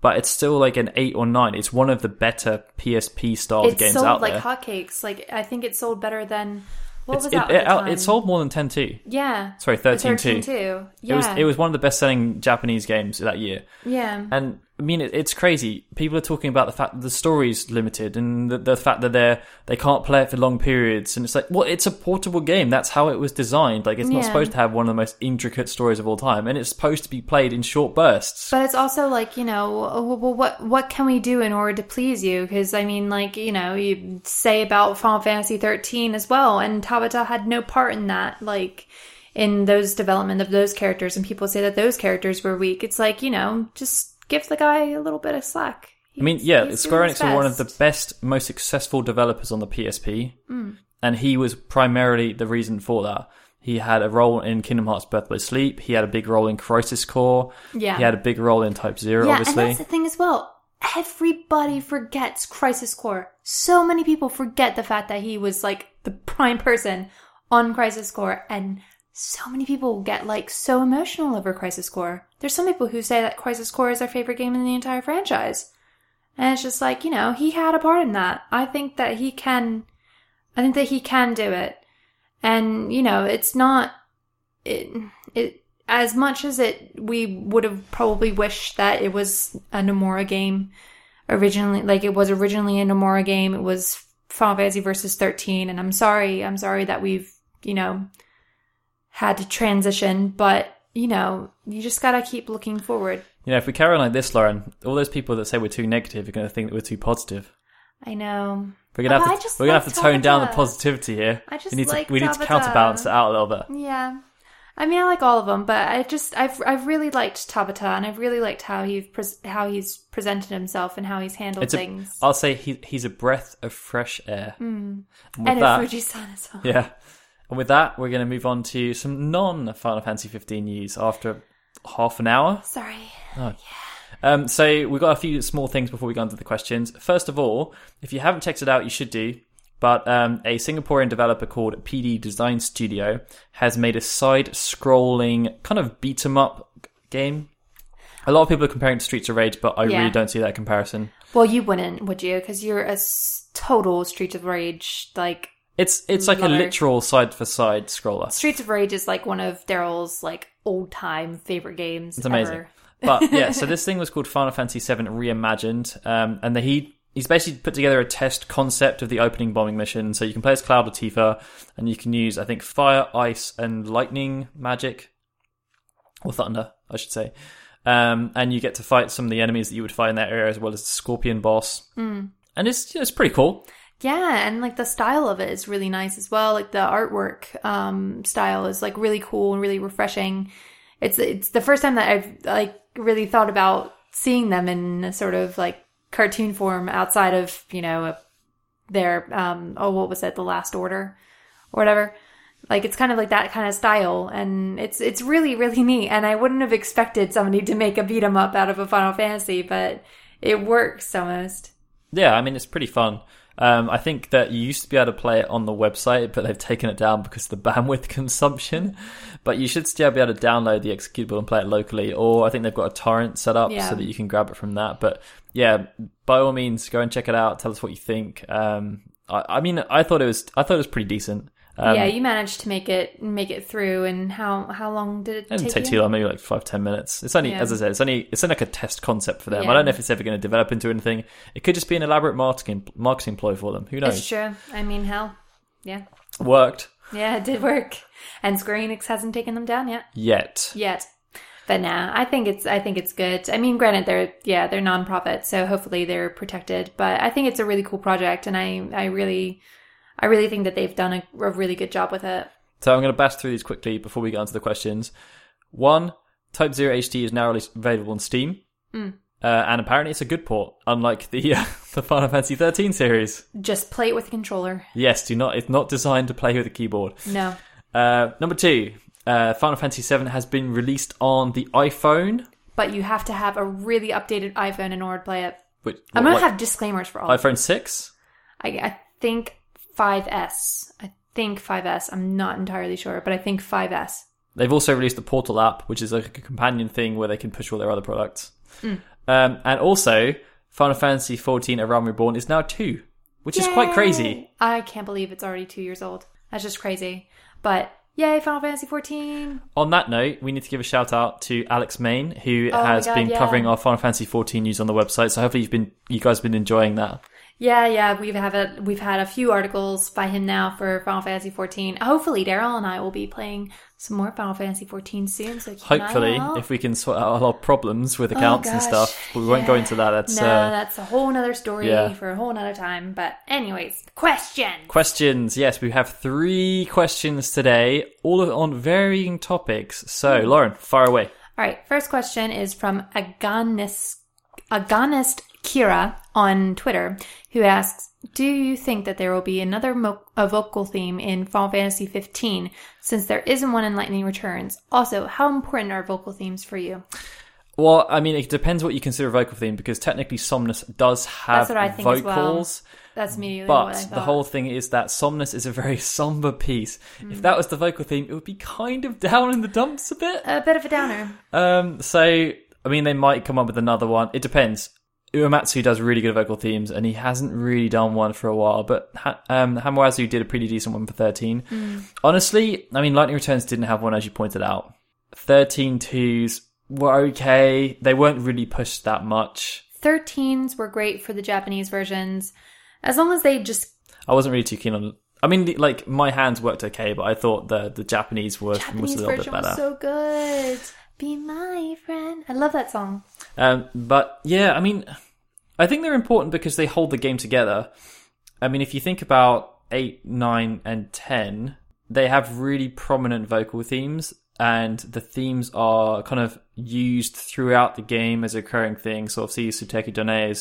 but it's still like an eight or nine. It's one of the better PSP style games sold out like there. hotcakes. Like I think it sold better than what It's, was it, it, at the time? it sold more than ten two. Yeah, Sorry, thirteen two. 13 too. Yeah, It was it was one of the best selling Japanese games that year. yeah. And I mean, it, it's crazy. People are talking about the fact that the story's limited and the, the fact that they're they can't play it for long periods. And it's like, well, it's a portable game. That's how it was designed. Like, it's not supposed to have one of the most intricate stories of all time, and it's supposed to be played in short bursts. But it's also like you know, well, well, what what can we do in order to please you? Because I mean, like you know, you say about Final Fantasy thirteen as well, and Tabata had no part in that. Like in those development of those characters, and people say that those characters were weak. It's like you know, just give the guy a little bit of slack. I mean, yeah, Square Enix were one of the best. best, most successful developers on the PSP, Mm. and he was primarily the reason for that. He had a role in Kingdom Hearts Birth by Sleep. He had a big role in Crisis Core. Yeah. He had a big role in Type Zero, Yeah, obviously. and that's the thing as well. Everybody forgets Crisis Core. So many people forget the fact that he was like the prime person on Crisis Core, and so many people get like so emotional over Crisis Core. There's some people who say that Crisis Core is their favorite game in the entire franchise. And it's just like, you know, he had a part in that. I think that he can, I think that he can do it. And, you know, it's not, it, it, as much as it we would have probably wished that it was a Nomura game originally, like it was originally a Nomura game. It was Final Fantasy Versus 13, and I'm sorry, I'm sorry that we've you know had to transition, but you know you just gotta keep looking forward. You know, if we carry on like this, Lauren, all those people that say we're too negative are to think that we're too positive. I know. We're gonna Oh, have to we're gonna have to tone down the positivity here. I just we need like to we need to counterbalance it out a little bit. Yeah. I mean, I like all of them, but I just I've I've really liked Tabata, and I've really liked how he's pres how he's presented himself and how he's handled a, things. I'll say he he's a breath of fresh air. Mm. And with and that, a Fuji-san as well. yeah. And with that, we're going to move on to some non Final Fantasy 15 news after half an hour. Sorry. Um, so we've got a few small things before we go into the questions. First of all, if you haven't checked it out, you should do. But um, a Singaporean developer called PD Design Studio has made a side-scrolling kind of beat 'em up game. A lot of people are comparing to Streets of Rage, but I Yeah. really don't see that comparison. Well, you wouldn't, would you? Because you're a total Streets of Rage. Like It's it's like a literal side-for-side scroller. Streets of Rage is like one of Daryl's like old time favorite games. It's amazing. ever. But yeah, so this thing was called Final Fantasy VII Reimagined, um, and the, he he's basically put together a test concept of the opening bombing mission. So you can play as Cloud or Tifa, and you can use I think fire, ice, and lightning magic, or thunder, I should say. Um, and you get to fight some of the enemies that you would fight in that area, as well as the Scorpion boss. Mm. And it's it's pretty cool. Yeah, and like the style of it is really nice as well. Like the artwork um style is like really cool and really refreshing. It's it's the first time that I've like really thought about seeing them in a sort of like cartoon form outside of, you know, their um oh what was it, The Last Order or whatever. Like it's kind of like that kind of style and it's it's really really neat and I wouldn't have expected somebody to make a beat 'em up out of a Final Fantasy, but it works almost. Yeah, I mean it's pretty fun. Um, I think that you used to be able to play it on the website, but they've taken it down because of the bandwidth consumption. But you should still be able to download the executable and play it locally, or I think they've got a torrent set up Yeah. so that you can grab it from that. But yeah, by all means, go and check it out. Tell us what you think. Um, I, I mean, I thought it was, I thought it was pretty decent. Um, yeah, you managed to make it make it through. And how how long did it, It didn't take, take you? too long, maybe like five, ten minutes. It's only, Yeah. as I said, it's only, it's only like a test concept for them. Yeah. I don't know if it's ever going to develop into anything. It could just be an elaborate marketing marketing ploy for them. Who knows? It's true. I mean, hell, yeah, Worked yeah, it did work. And Square Enix hasn't taken them down yet. yet. Yet. But nah, I think it's I think it's good. I mean, granted, they're yeah they're nonprofit, so hopefully they're protected. But I think it's a really cool project, and I I really I really think that they've done a, a really good job with it. So I'm going to bash through these quickly before we get onto the questions. One, Type Zero HD is now available on Steam, Hmm. uh, and apparently it's a good port, unlike the uh, the Final Fantasy 13 series. Just play it with a controller. Yes, do not. It's not designed to play with a keyboard. No, Uh, number two, uh, Final Fantasy 7 has been released on the iPhone. but you have to have a really updated iPhone in order to play it. Which I'm gonna have disclaimers for all. iPhone 6. I, I think 5S. I think 5S. I'm not entirely sure, but I think 5S. They've also released the Portal app, which is like a companion thing where they can push all their other products. Hmm. Um, and also, Final Fantasy 14 A Realm Reborn is now two, which is quite crazy. I can't believe it's already two years old. That's just crazy. But yay, Final Fantasy 14. On that note, we need to give a shout out to Alex Main, who Oh has God, been yeah. covering our Final Fantasy 14 news on the website. So hopefully you've been, you guys have been enjoying that. Yeah, yeah, we've have a, we've had a few articles by him now for Final Fantasy 14. Hopefully, Daryl and I will be playing some more Final Fantasy 14 soon. So keep an eye Hopefully, if we can sort out our problems with accounts and Oh, gosh. stuff, but we won't go into that. That's no, uh, that's a whole nother story yeah. for a whole nother time. But anyways, question. questions. Yes, we have three questions today, all on varying topics. So, Hmm. Lauren, fire away. All right, first question is from Agonist, Agonist Kira on Twitter, who asks, "Do you think that there will be another mo- a vocal theme in Final Fantasy 15 since there isn't one in Lightning Returns? Also, how important are vocal themes for you?" Well, I mean, it depends what you consider a vocal theme because technically Somnus does have That's what I think as well. vocals. That's immediately I But the whole thing is that Somnus is a very somber piece. Hmm. If that was the vocal theme, it would be kind of down in the dumps a bit. a bit of a downer. Um, so I mean, they might come up with another one. It depends. Uematsu does really good vocal themes, and he hasn't really done one for a while. But um, Hamauzu did a pretty decent one for thirteen. Hmm. Honestly, I mean, Lightning Returns didn't have one, as you pointed out. 13 twos were okay. They weren't really pushed that much. 13s were great for the Japanese versions, as long as they just I wasn't really too keen on. I mean, like my hands worked okay, but I thought the the Japanese was was a little bit better. so good. Be my friend. I love that song. Um, but yeah, I mean, I think they're important because they hold the game together. I mean, if you think about eight, nine, and ten, they have really prominent vocal themes, and the themes are kind of used throughout the game as a recurring thing. So obviously, Suteki da Ne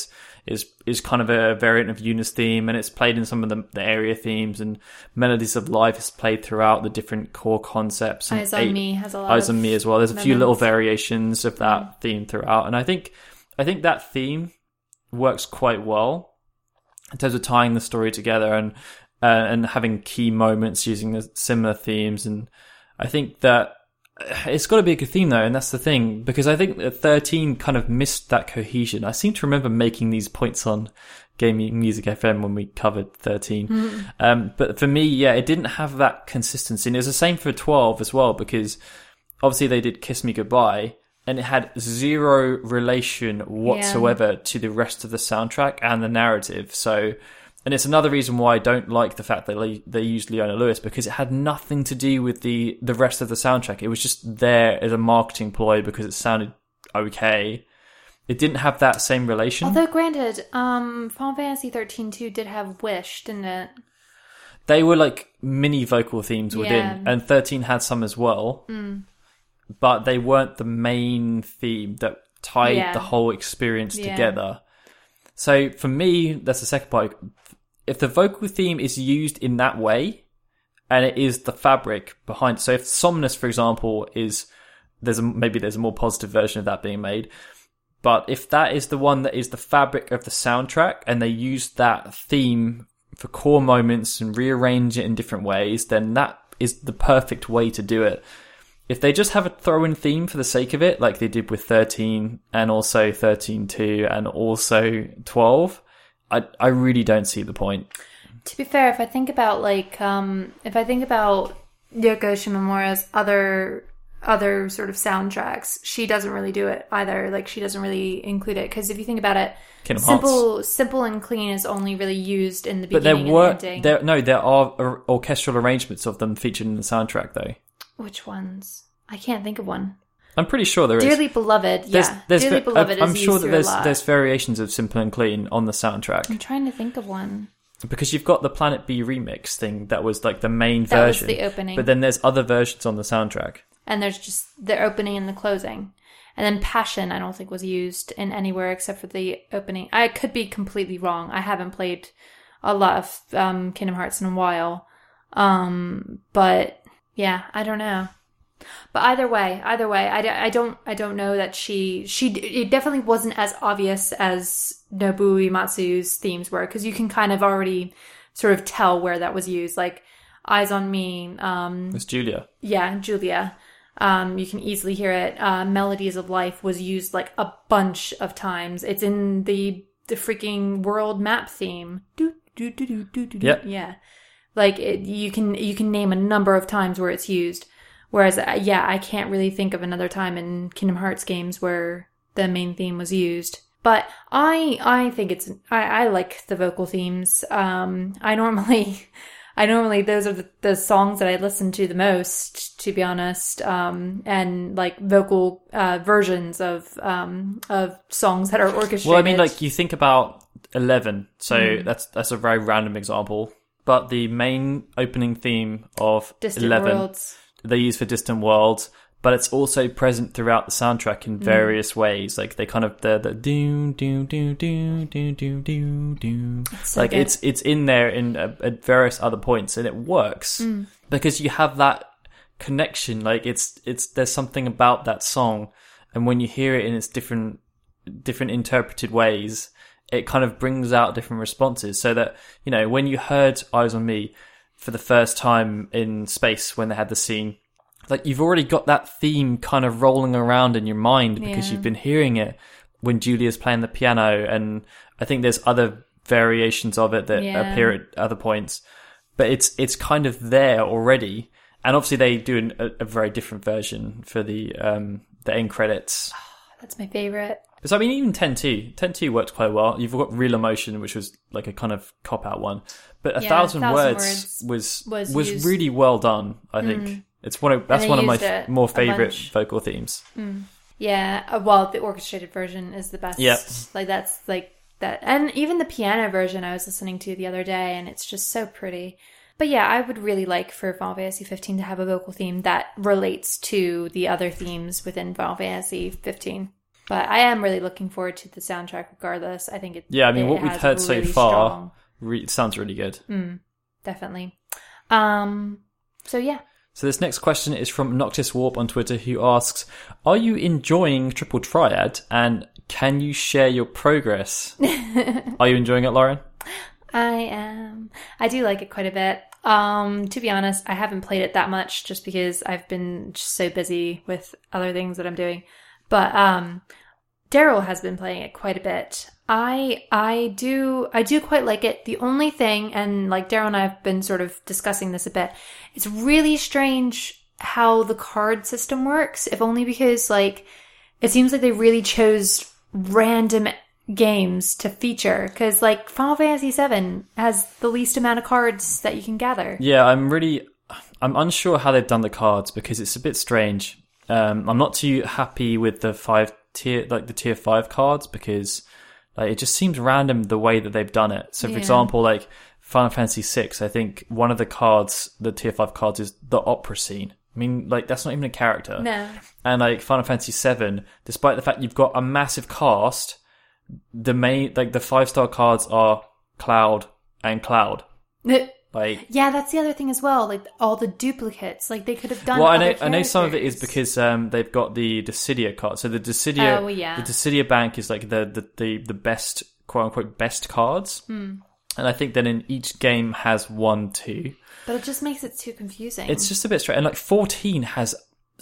is is kind of a variant of Yuna's theme, and it's played in some of the, the area themes, and Melodies of Life is played throughout the different core concepts. and Eyes on eight- Me has a lot Eyes on Me as well. There's a few little variations of that theme throughout, and I think I think that theme works quite well in terms of tying the story together and uh, and having key moments using the similar themes. And I think that it's got to be a good theme though, and that's the thing because I think that 13 kind of missed that cohesion. I seem to remember making these points on Gaming Music FM when we covered 13. Um, but for me, yeah, it didn't have that consistency. And it was the same for 12 as well because obviously they did Kiss Me Goodbye and it had zero relation whatsoever to the rest of the soundtrack and the narrative. So, and it's another reason why I don't like the fact that they, they used Leona Lewis because it had nothing to do with the, the rest of the soundtrack. It was just there as a marketing ploy because it sounded okay. It didn't have that same relation. Although, granted, um, Final Fantasy 13 2 did have Wish, didn't it? they were like mini vocal themes within, Yeah. and 13 had some as well, but they weren't the main theme that tied Yeah. the whole experience Yeah. together. So for me, that's the second part. If the vocal theme is used in that way, and it is the fabric behind, so if Somnus, for example, is there's a, maybe there's a more positive version of that being made. But if that is the one that is the fabric of the soundtrack and they use that theme for core moments and rearrange it in different ways, then that is the perfect way to do it. If they just have a throw in theme for the sake of it, like they did with 13 and also 13.2 and also 12, I, I really don't see the point. To be fair, if I think about like um if I think about Yoko Shimomura's other other sort of soundtracks, she doesn't really do it either. Like she doesn't really include it because if you think about it, Kingdom Hearts. simple simple and clean is only really used in the beginning. But there beginning were and ending. there no there are or- orchestral arrangements of them featured in the soundtrack though. Which ones? I can't think of one. I'm pretty sure there is. Dearly Beloved, There's, yeah. there's, Dearly ve- Beloved I'm is sure that there's there's variations of Simple and Clean on the soundtrack I'm trying to think of one. because you've got the Planet B remix thing that was like the main That version. the opening. But then there's other versions on the soundtrack. and there's just the opening and the closing. And then Passion, I don't think was used in anywhere except for the opening. I could be completely wrong. I haven't played a lot of um, Kingdom Hearts in a while. Um, but yeah, I don't know. But either way, either way, I, I don't I don't know that she she it definitely wasn't as obvious as Nobuo Uematsu's themes were because you can kind of already sort of tell where that was used. Like Eyes on Me, um, It's Julia. yeah, Julia. Um, you can easily hear it. Uh, Melodies of Life was used like a bunch of times. It's in the the freaking world map theme. Do do do do do do. do. Yep. Yeah, like it, you can you can name a number of times where it's used. Whereas, uh, yeah, I can't really think of another time in Kingdom Hearts games where the main theme was used. But I I think it's I, I like the vocal themes. Um, I normally I normally those are the, the songs that I listen to the most, to be honest. Um, and like vocal uh, versions of um, of songs that are orchestrated. Well, I mean, like you think about Eleven, so Hmm. that's that's a very random example. But the main opening theme of Distant Eleven Worlds. They use for Distant Worlds, but it's also present throughout the soundtrack in various ways. Like they kind of the the do do do do do do do do. so like good. it's it's in there in uh, at various other points, and it works Hmm. because you have that connection. Like it's it's there's something about that song, and when you hear it in its different different interpreted ways, it kind of brings out different responses. So that you know when you heard "Eyes on Me" for the first time in space when they had the scene, like you've already got that theme kind of rolling around in your mind because Yeah. you've been hearing it when Julia's playing the piano, and I think there's other variations of it that Yeah. appear at other points, but it's it's kind of there already. and obviously they do an, a, a very different version for the um, the end credits. That's my favorite. So I mean, even 10-2, 10-2 worked quite well. You've got Real Emotion, which was like a kind of cop out one, but a Yeah, thousand, Thousand words, was was was, Mm. really well done. I think it's one of that's one of my f- more favorite vocal themes. Yeah, uh, well, the orchestrated version is the best. Yep. Like that's like that, and even the piano version I was listening to the other day, and it's just so pretty. But yeah, I would really like for Final Fantasy 15 to have a vocal theme that relates to the other themes within Final Fantasy 15. But I am really looking forward to the soundtrack, regardless. I think it. Yeah, I mean, what we've heard so far re- sounds really good. definitely. Um. So yeah, So this next question is from Noctis Warp on Twitter, who asks, "Are you enjoying Triple Triad, and can you share your progress? Are you enjoying it, Lauren? I am. I do like it quite a bit. Um, to be honest, I haven't played it that much just because I've been so busy with other things that I'm doing. But um, Daryl has been playing it quite a bit. I I do I do quite like it. The only thing, and like Daryl and I have been sort of discussing this a bit, it's really strange how the card system works. If only because like it seems like they really chose random games to feature because like Final Fantasy VII has the least amount of cards that you can gather. Yeah, I'm really, I'm unsure how they've done the cards because it's a bit strange. Um, I'm not too happy with the five tier, like the tier five cards because like it just seems random the way that they've done it. So, for Yeah. example, like Final Fantasy VI, I think one of the cards, the tier five cards, is the opera scene. I mean, like that's not even a character. No, And like Final Fantasy VII, despite the fact you've got a massive cast, the main like the five star cards are Cloud and Cloud. Like yeah, that's the other thing as well. Like all the duplicates, like they could have done. well, I know I know some of it is because um, they've got the Dissidia card. So the Dissidia, Oh, well, yeah. the Dissidia bank is like the the the, the best quote unquote best cards. Hmm. And I think then in each game has one, two. but it just makes it too confusing. It's just a bit straight. And like 14 has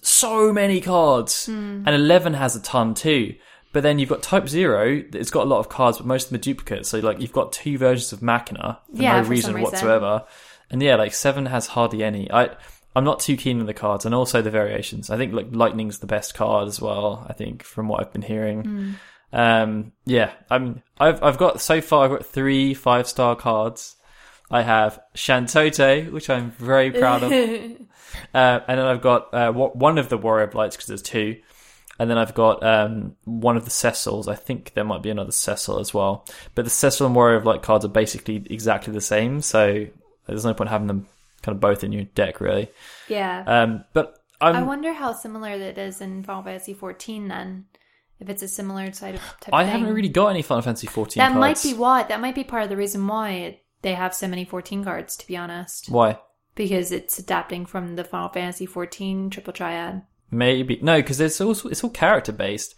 so many cards, Hmm. and 11 has a ton too. But then you've got Type Zero. It's got a lot of cards, but most of them are duplicates. So like you've got two versions of Machina for Yeah, no for reason reason. whatsoever. And yeah, like seven has hardly any. I I'm not too keen on the cards, and also the variations. I think like Lightning's the best card as well. I think from what I've been hearing. Hmm. Um, yeah, I'm. I've I've got so far. I've got three five star cards. I have Shantotto, which I'm very proud of. Uh, and then I've got uh, one of the Warrior Blights because there's two. And then I've got um, one of the Cecils. I think there might be another Cecil as well. But the Cecil and Warrior of Light cards are basically exactly the same. So there's no point having them kind of both in your deck, really. yeah. Um, but I'm, I wonder how similar that is in Final Fantasy 14 then. If it's a similar side of type of I haven't really got any Final Fantasy 14 That cards. might be why. That might be part of the reason why they have so many 14 cards, to be honest. Why? Because it's adapting from the Final Fantasy 14 Triple Triad. Maybe. No, because it's all, it's all character based.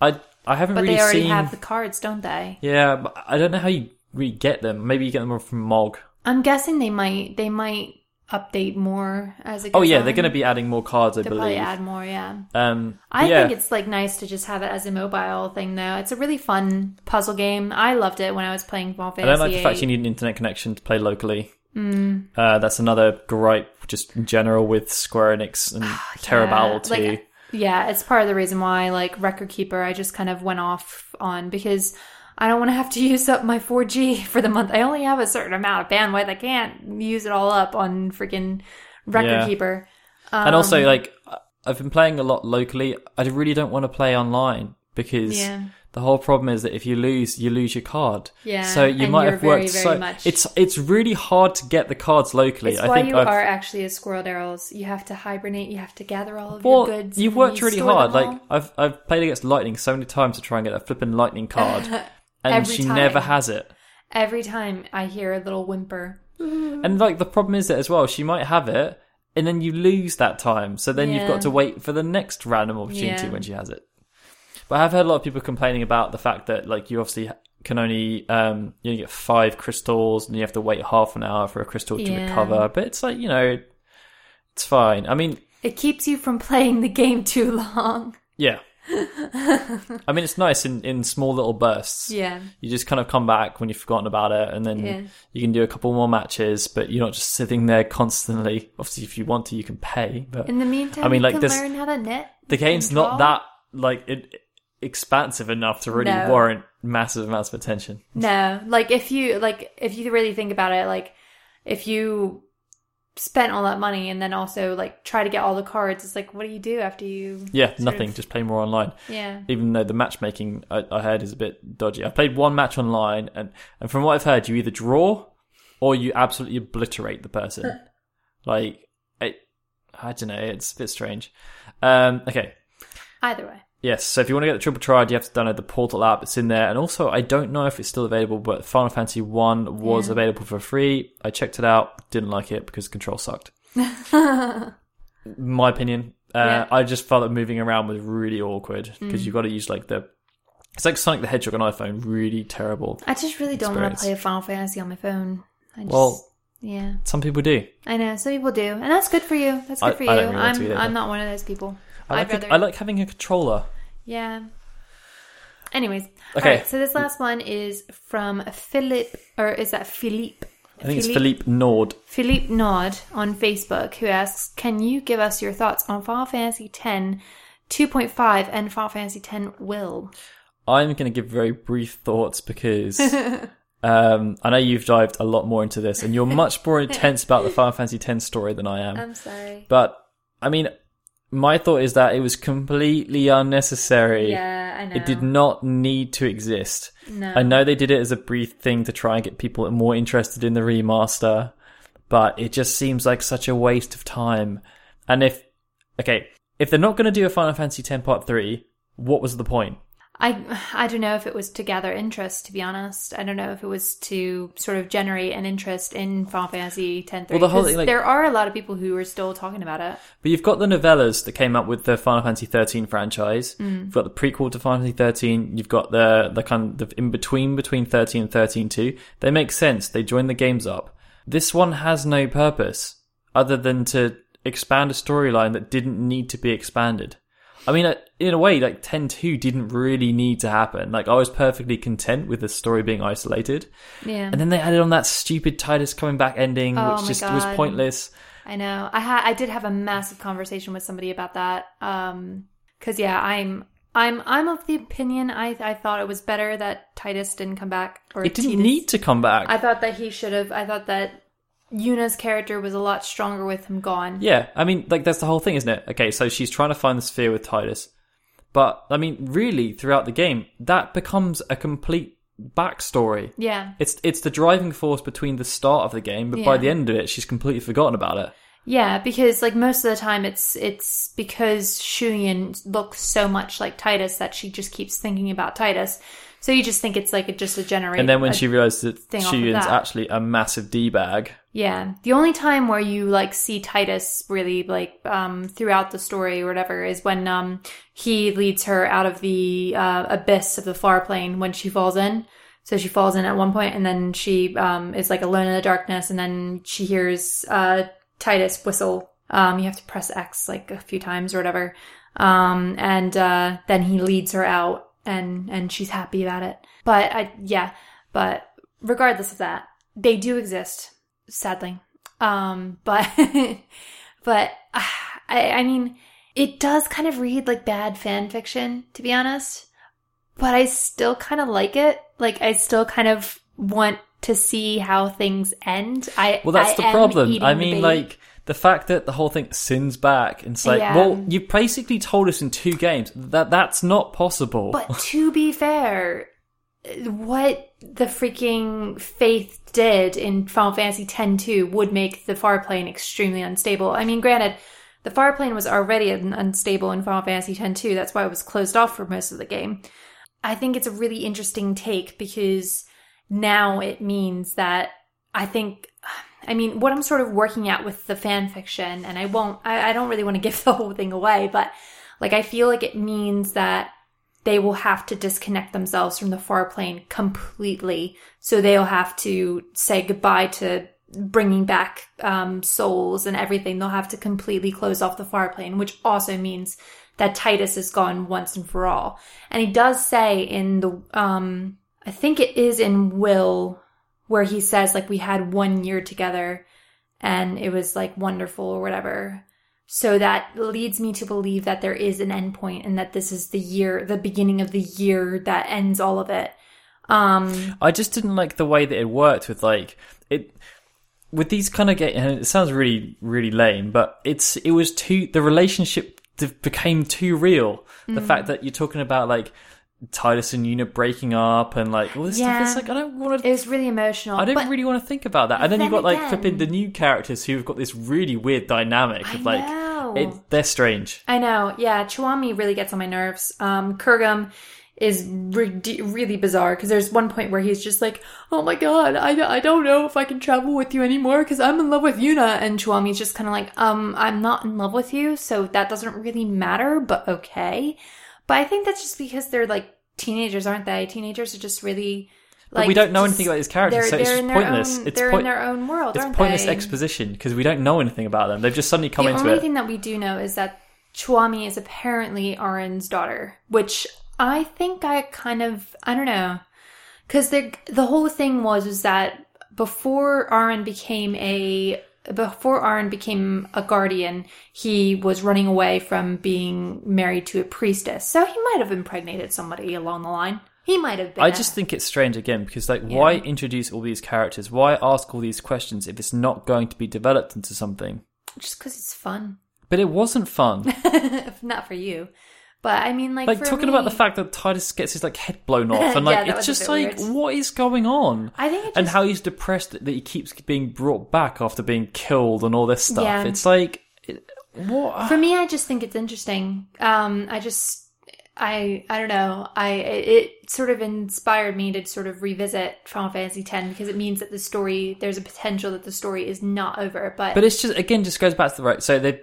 I, I haven't But really they already seen. have the cards, don't they? Yeah, but I don't know how you really get them. Maybe you get them from Mog. I'm guessing they might they might update more as it Oh, yeah, on. they're going to be adding more cards, I They'll probably believe. add more, yeah. Um, I yeah. think it's like nice to just have it as a mobile thing though. It's a really fun puzzle game. I loved it when I was playing Final I Fantasy. don't like the fact you need an internet connection to play locally. Mm. Uh, that's another gripe, just in general, with Square Enix and Terra Battle too. Like, yeah, it's part of the reason why, like Record Keeper, I just kind of went off on because I don't want to have to use up my 4G for the month. I only have a certain amount of bandwidth. I can't use it all up on freaking Record Yeah. Keeper. and um, also, like, I- I've been playing a lot locally. I really don't want to play online because Yeah. The whole problem is that if you lose, you lose your card. Yeah, So you might have worked very, so. much- It's it's really hard to get the cards locally. It's I why think you I've, are actually a squirrel, Daryl's. You have to hibernate. You have to gather all of Well, your goods. you've worked you really hard. Like. I've I've played against Lightning so many times to try and get a flipping Lightning card, and she time. never has it. every time I hear a little whimper. And like the problem is that as well, she might have it, and then you lose that time. So then you've got to wait for the next random opportunity Yeah. when she has it. But I have heard a lot of people complaining about the fact that like you obviously can only um you only get five crystals, and you have to wait half an hour for a crystal to Yeah. recover. But it's like you know, it's fine. I mean, It keeps you from playing the game too long. yeah, I mean, it's nice in, in small little bursts. Yeah. You just kind of come back when you've forgotten about it, and then Yeah. you can do a couple more matches, but you're not just sitting there constantly. Obviously, if you want to, you can pay. But In the meantime, I mean, like this- learn how to knit. the game's not that like it, expansive enough to really No. warrant massive amounts of attention. No, like if you like if you really think about it, like if you spent all that money and then also like try to get all the cards, it's like what do you do after you? Yeah, nothing. of- Just play more online. yeah. Even though the matchmaking I, I heard is a bit dodgy. I played one match online, and and from what I've heard, you either draw or you absolutely obliterate the person. like, I, I don't know. It's a bit strange. Um, okay. Either way. Yes, so if you want to get the triple triad, you have to download the Portal app. It's in there, and also I don't know if it's still available, but Final Fantasy One was Yeah. available for free. I checked it out, didn't like it because control sucked. My opinion. Uh, Yeah. I just felt that moving around was really awkward because you've got to use like the. It's like Sonic the Hedgehog on iPhone, really terrible. I just really don't want to play a Final Fantasy on my phone. I just, Well- yeah, Some people do. I know some people do, and that's good for you. That's good I- for you. really I'm I'm not one of those people. I like, rather it, I like having a controller. Yeah. Anyways, Okay. All right, so this last one is from Philip, or is that Philippe? I think it's Philippe Nord. Philippe Nord on Facebook, who asks, "Can you give us your thoughts on Final Fantasy X 2.5 and Final Fantasy X Will?" I'm going to give very brief thoughts because um, I know you've dived a lot more into this, and you're much more intense about the Final Fantasy X story than I am. I'm sorry. But I mean, my thought is that it was completely unnecessary. Yeah, I know. It did not need to exist. No. I know they did it as a brief thing to try and get people more interested in the remaster, but it just seems like such a waste of time. And if, okay, if they're not going to do a Final Fantasy X Part 3, what was the point? I I don't know if it was to gather interest. To be honest, I don't know if it was to sort of generate an interest in Final Fantasy X. Well, the whole thing, like- there are a lot of people who are still talking about it. But you've got the novellas that came up with the Final Fantasy 13 franchise. Mm. You've got the prequel to Final Fantasy 13. You've got the the kind of in between between 13 and 13 2. They make sense. They join the games up. This one has no purpose other than to expand a storyline that didn't need to be expanded. I mean, uh, in a way, like 10 2 didn't really need to happen. Like, I was perfectly content with the story being isolated. Yeah, And then they added on that stupid Tidus coming back ending, Oh which just was pointless. I know. I had I did have a massive conversation with somebody about that. Um, because yeah, I'm I'm I'm of the opinion I I thought it was better that Tidus didn't come back. Or It didn't Tidus. need to come back. I thought that he should have. I thought that Yuna's character was a lot stronger with him gone. Yeah, I mean, like that's the whole thing, isn't it? Okay, so she's trying to find the sphere with Tidus, but I mean, really, throughout the game, that becomes a complete backstory. Yeah. It's it's the driving force between the start of the game, but by the end of it, she's completely forgotten about it. Yeah, because like most of the time it's it's because Shuyin looks so much like Tidus that she just keeps thinking about Tidus. So you just think it's like a, just a generation. And then when she realizes that thing off of Shuyin's that. actually a massive d bag, Yeah. The only time where you like see Tidus really like um throughout the story or whatever is when um he leads her out of the uh, abyss of the far plane when she falls in. So she falls in at one point and then she um is like alone in the darkness and then she hears uh Tidus whistle. Um you have to press X like a few times or whatever. Um and uh then he leads her out and and she's happy about it. But I yeah, but regardless of that, they do exist sadly. Um, but but uh, I, I mean, it does kind of read like bad fan fiction, to be honest. But I still kind of like it. Like I still kind of want to see how things end. I well, that's I the problem. I mean, like the fact that the whole thing sins back, and it's like, Yeah. well, you basically told us in two games that that's not possible. But to be fair, what the freaking Fayth did in Final Fantasy X-2 would make the far plane extremely unstable. I mean, granted, the far plane was already un- unstable in Final Fantasy X-2. That's why it was closed off for most of the game. I think it's a really interesting take because now it means that I think, I mean, what I'm sort of working at with the fan fiction, and I won't, I, I don't really want to give the whole thing away, but like I feel like it means that they will have to disconnect themselves from the far plane completely. So they'll have to say goodbye to bringing back um, souls and everything. They'll have to completely close off the far plane, which also means that Tidus is gone once and for all. And he does say in the, um, I think it is in Will where he says like we had one year together and it was like wonderful or whatever. So that leads me to believe that there is an endpoint and that this is the year, the beginning of the year that ends all of it. Um, I just didn't like the way that it worked with like it with these kind of get and it sounds really really lame, but it's it was too the relationship became too real. The Mm. fact that you're talking about like Tidus and Yuna breaking up and like all this Yeah. stuff. It's like I don't want to. it was really emotional. I don't really want to think about that. And then then you've got like flipping the new characters who've got this really weird dynamic I of like it, they're strange. I know. Yeah, Chuami really gets on my nerves. Um, Kurgum is re- really bizarre because there's one point where he's just like, "Oh my god, I, I don't know if I can travel with you anymore because I'm in love with Yuna," and Chuami's just kind of like, "Um, I'm not in love with you, so that doesn't really matter, but okay." But I think that's just because they're like teenagers, aren't they? Teenagers are just really. Like, But we don't know just- anything about these characters, so it's just pointless. own- it's they're point- in their own world, It's pointless they? exposition because we don't know anything about them. They've just suddenly come the into it. The only thing that we do know is that Chuami is apparently Auron's daughter, which I think I kind of I don't know, because the the whole thing was is that before Auron became a before Auron became a guardian, he was running away from being married to a priestess, so he might have impregnated somebody along the line. He might have been. I just think it's strange again because like why introduce all these characters? Why ask all these questions if it's not going to be developed into something? just because it's fun, But it wasn't fun. not for you. But I mean, like, like talking about the fact that Tidus gets his like head blown off and like Yeah, it's just like weird. what is going on? I think it and how he's depressed that he keeps being brought back after being killed and all this stuff. Yeah. It's like it, what? For me, I just think it's interesting. Um, I just, I, I don't know. I, it, it sort of inspired me to sort of revisit Final Fantasy X because it means that the story, there's a potential that the story is not over. But, But it's just again just goes back to the right. So they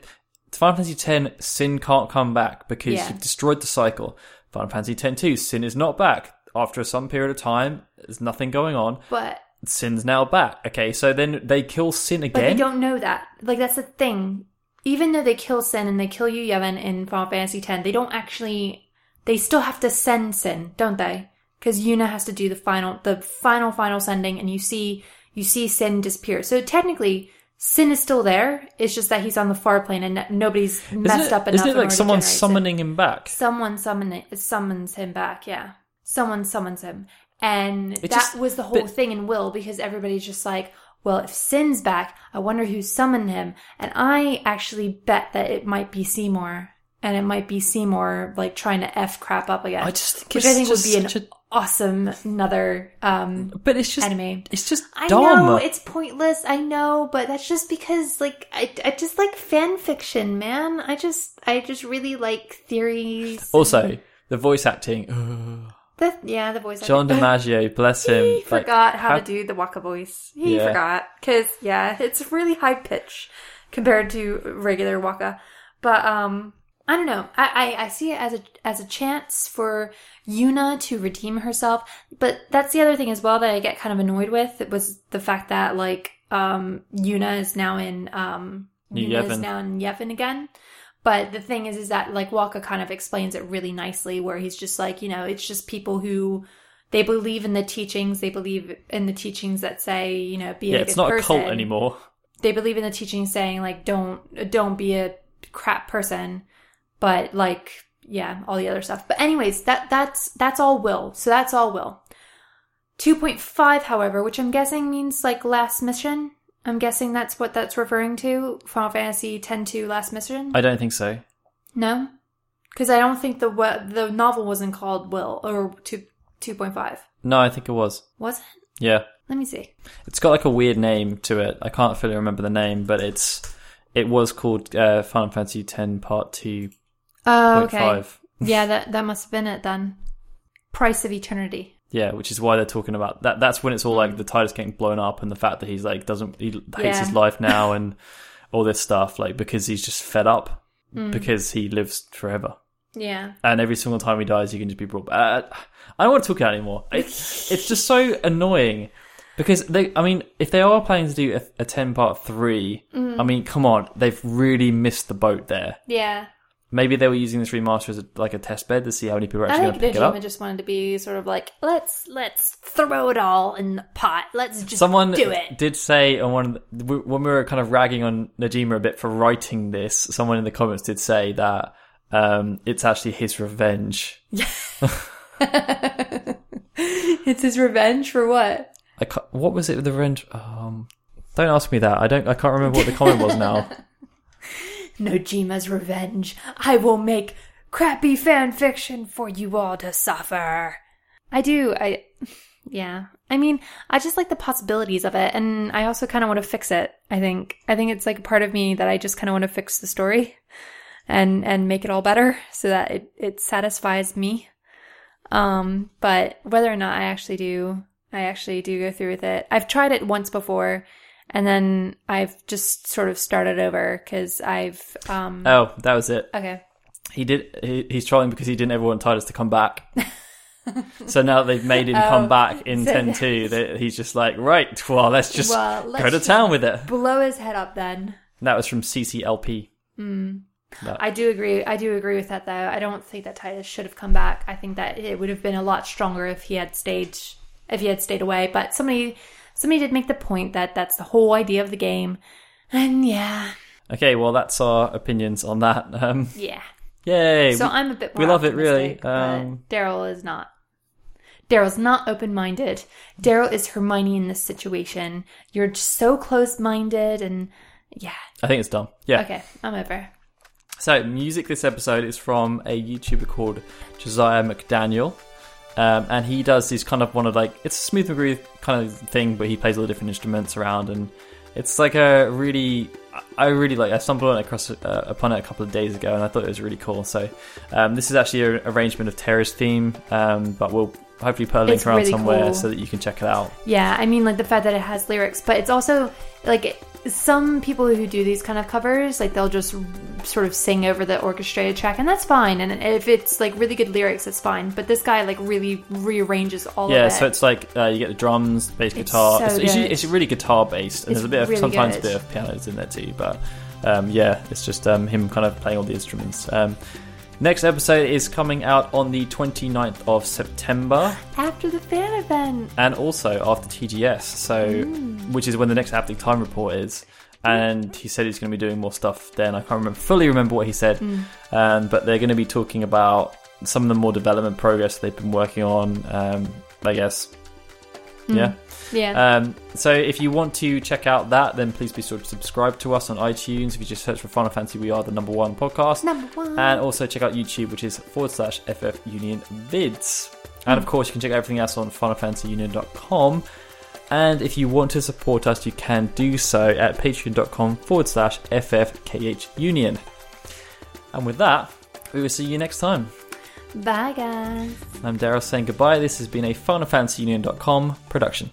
Final Fantasy X, Sin can't come back because Yeah. you've destroyed the cycle. Final Fantasy X two, Sin is not back after some period of time. There's nothing going on. but, Sin's now back. Okay, so then they kill Sin again. but they don't know that. Like that's the thing. Even though they kill Sin and they kill you Yevon in Final Fantasy X, they don't actually. They still have to send Sin, don't they? Because Yuna has to do the final, the final, final sending, and you see, you see Sin disappear. So technically, Sin is still there. It's just that he's on the far plane and nobody's messed it, up enough. isn't it like someone summoning him back? Someone summon summons him back. Yeah, someone summons him, and It that just- was the whole but- thing in Will because everybody's just like, well, if Sin's back, I wonder who summoned him, and I actually bet that it might be Seymour, and it might be Seymour like trying to f crap up again. I just think which it's I think would be an a- awesome another um But it's just anime. it's just I dumb. know it's pointless. I know, but that's just because like I, I just like fan fiction, man. I just I just really like theories. also, the voice acting. ugh. The, yeah, the voice. Acting. John acting. DiMaggio, bless him. He like, forgot how, how- to do the Wakka voice. He Yeah. forgot because yeah, it's really high pitch compared to regular Wakka. But um, I don't know. I, I I see it as a as a chance for Yuna to redeem herself. But that's the other thing as well that I get kind of annoyed with. It was the fact that like um Yuna is now in um Yuna is now in Yevon again. But the thing is, is that like Wakka kind of explains it really nicely, where he's just like, you know, it's just people who they believe in the teachings, they believe in the teachings that say, you know, be yeah, a it's not a cult anymore. They believe in the teachings saying like, don't don't be a crap person, but like, yeah, all the other stuff. But anyways, that that's that's all will. So that's all will. Two point five, however, which I'm guessing means like last mission. I'm guessing that's what that's referring to. Final Fantasy X two last mission. I don't think so. No, because I don't think the the novel wasn't called Will or two two point five. No, I think it was. Was it? Yeah. Let me see. It's got like a weird name to it. I can't fully remember the name, but it's it was called uh, Final Fantasy X Part Two Oh, Five. Yeah, that that must have been it then. Price of Eternity. Yeah, which is why they're talking about that. That's when it's all like the Tidus getting blown up and the fact that he's like doesn't he hates. Yeah. his life now and all this stuff like because he's just fed up Mm. because he lives forever Yeah. and every single time he dies he can just be brought back. I don't want to talk about it anymore. It, it's just so annoying because they. I mean, if they are planning to do a, a ten part three, Mm. I mean, come on, they've really missed the boat there. Yeah. Maybe they were using this remaster as a, like a test bed to see how many people are actually going to pick it up. Just wanted to be sort of like, let's let's throw it all in the pot. Let's just Someone do it. did say on one the, when we were kind of ragging on Nojima a bit for writing this. Someone in the comments did say that um, it's actually his revenge. It's his revenge for what? I what was it with the revenge? Um, don't ask me that. I don't. I can't remember what the comment was now. Nojima's revenge. I will make crappy fan fiction for you all to suffer. I do. I, yeah. I mean, I just like the possibilities of it, and I also kind of want to fix it. I think. I think it's like a part of me that I just kind of want to fix the story, and and make it all better so that it it satisfies me. Um, but whether or not I actually do, I actually do go through with it. I've tried it once before, and then I've just sort of started over because I've um. Oh, that was it. Okay. He did. He, he's trolling because he didn't ever want Tidus to come back. so now they've made him come Oh, back in so ten two. That he's just like, right. Well, let's just Well, let's go to town with it. Blow his head up then. That was from CCLP. I do agree. I do agree with that though. I don't think that Tidus should have come back. I think that it would have been a lot stronger if he had stayed if he had stayed away. But somebody somebody did make the point that that's the whole idea of the game. And yeah, Okay, well, that's our opinions on that. Um, yeah. yay! So we- I'm a bit we love it, really. Um, Daryl is not. Daryl's not open minded. Daryl is Hermione in this situation. You're so close minded and yeah. I think it's dumb. Yeah. Okay, I'm over. So, music this episode is from a YouTuber called Josiah McDaniel. Um, and he does this kind of one of like, it's a smooth and groove kind of thing, but he plays all the different instruments around. And it's like a really, I really like, I stumbled across, uh, upon it a couple of days ago and I thought it was really cool. So, um, this is actually an arrangement of Terra's theme, um, but we'll hopefully put a link It's around really somewhere cool. so that you can check it out. Yeah, I mean, like the fact that it has lyrics, but it's also like some people who do these kind of covers, like they'll just sort of sing over the orchestrated track, and that's fine. And if it's like really good lyrics, it's fine. But this guy like really rearranges all Yeah, of it. Yeah, so it's like uh, you get the drums, bass It's guitar. so It's, it's, it's really guitar based, and It's there's a bit of really sometimes good. a bit of pianos in there too. But um, yeah, it's just um, him kind of playing all the instruments. Um, next episode is coming out on the 29th of September, after the fan event. and also after TGS, so Mm. which is when the next Active Time Report is. And he said he's going to be doing more stuff then. I can't remember fully remember what he said, Mm. um, but they're going to be talking about some of the more development progress they've been working on. Um, I guess, yeah. Yeah, Um, so if you want to check out that, then please be sure to subscribe to us on iTunes. If you just search for Final Fantasy, we are the number one podcast. number one. And also check out YouTube, which is forward slash FF Union Vids. And of course, you can check everything else on FinalFantasyUnion.com. And if you want to support us, you can do so at patreon.com forward slash FFKH Union. And with that, we will see you next time. Bye, guys. I'm Daryl saying goodbye. This has been a FinalFantasyUnion.com production.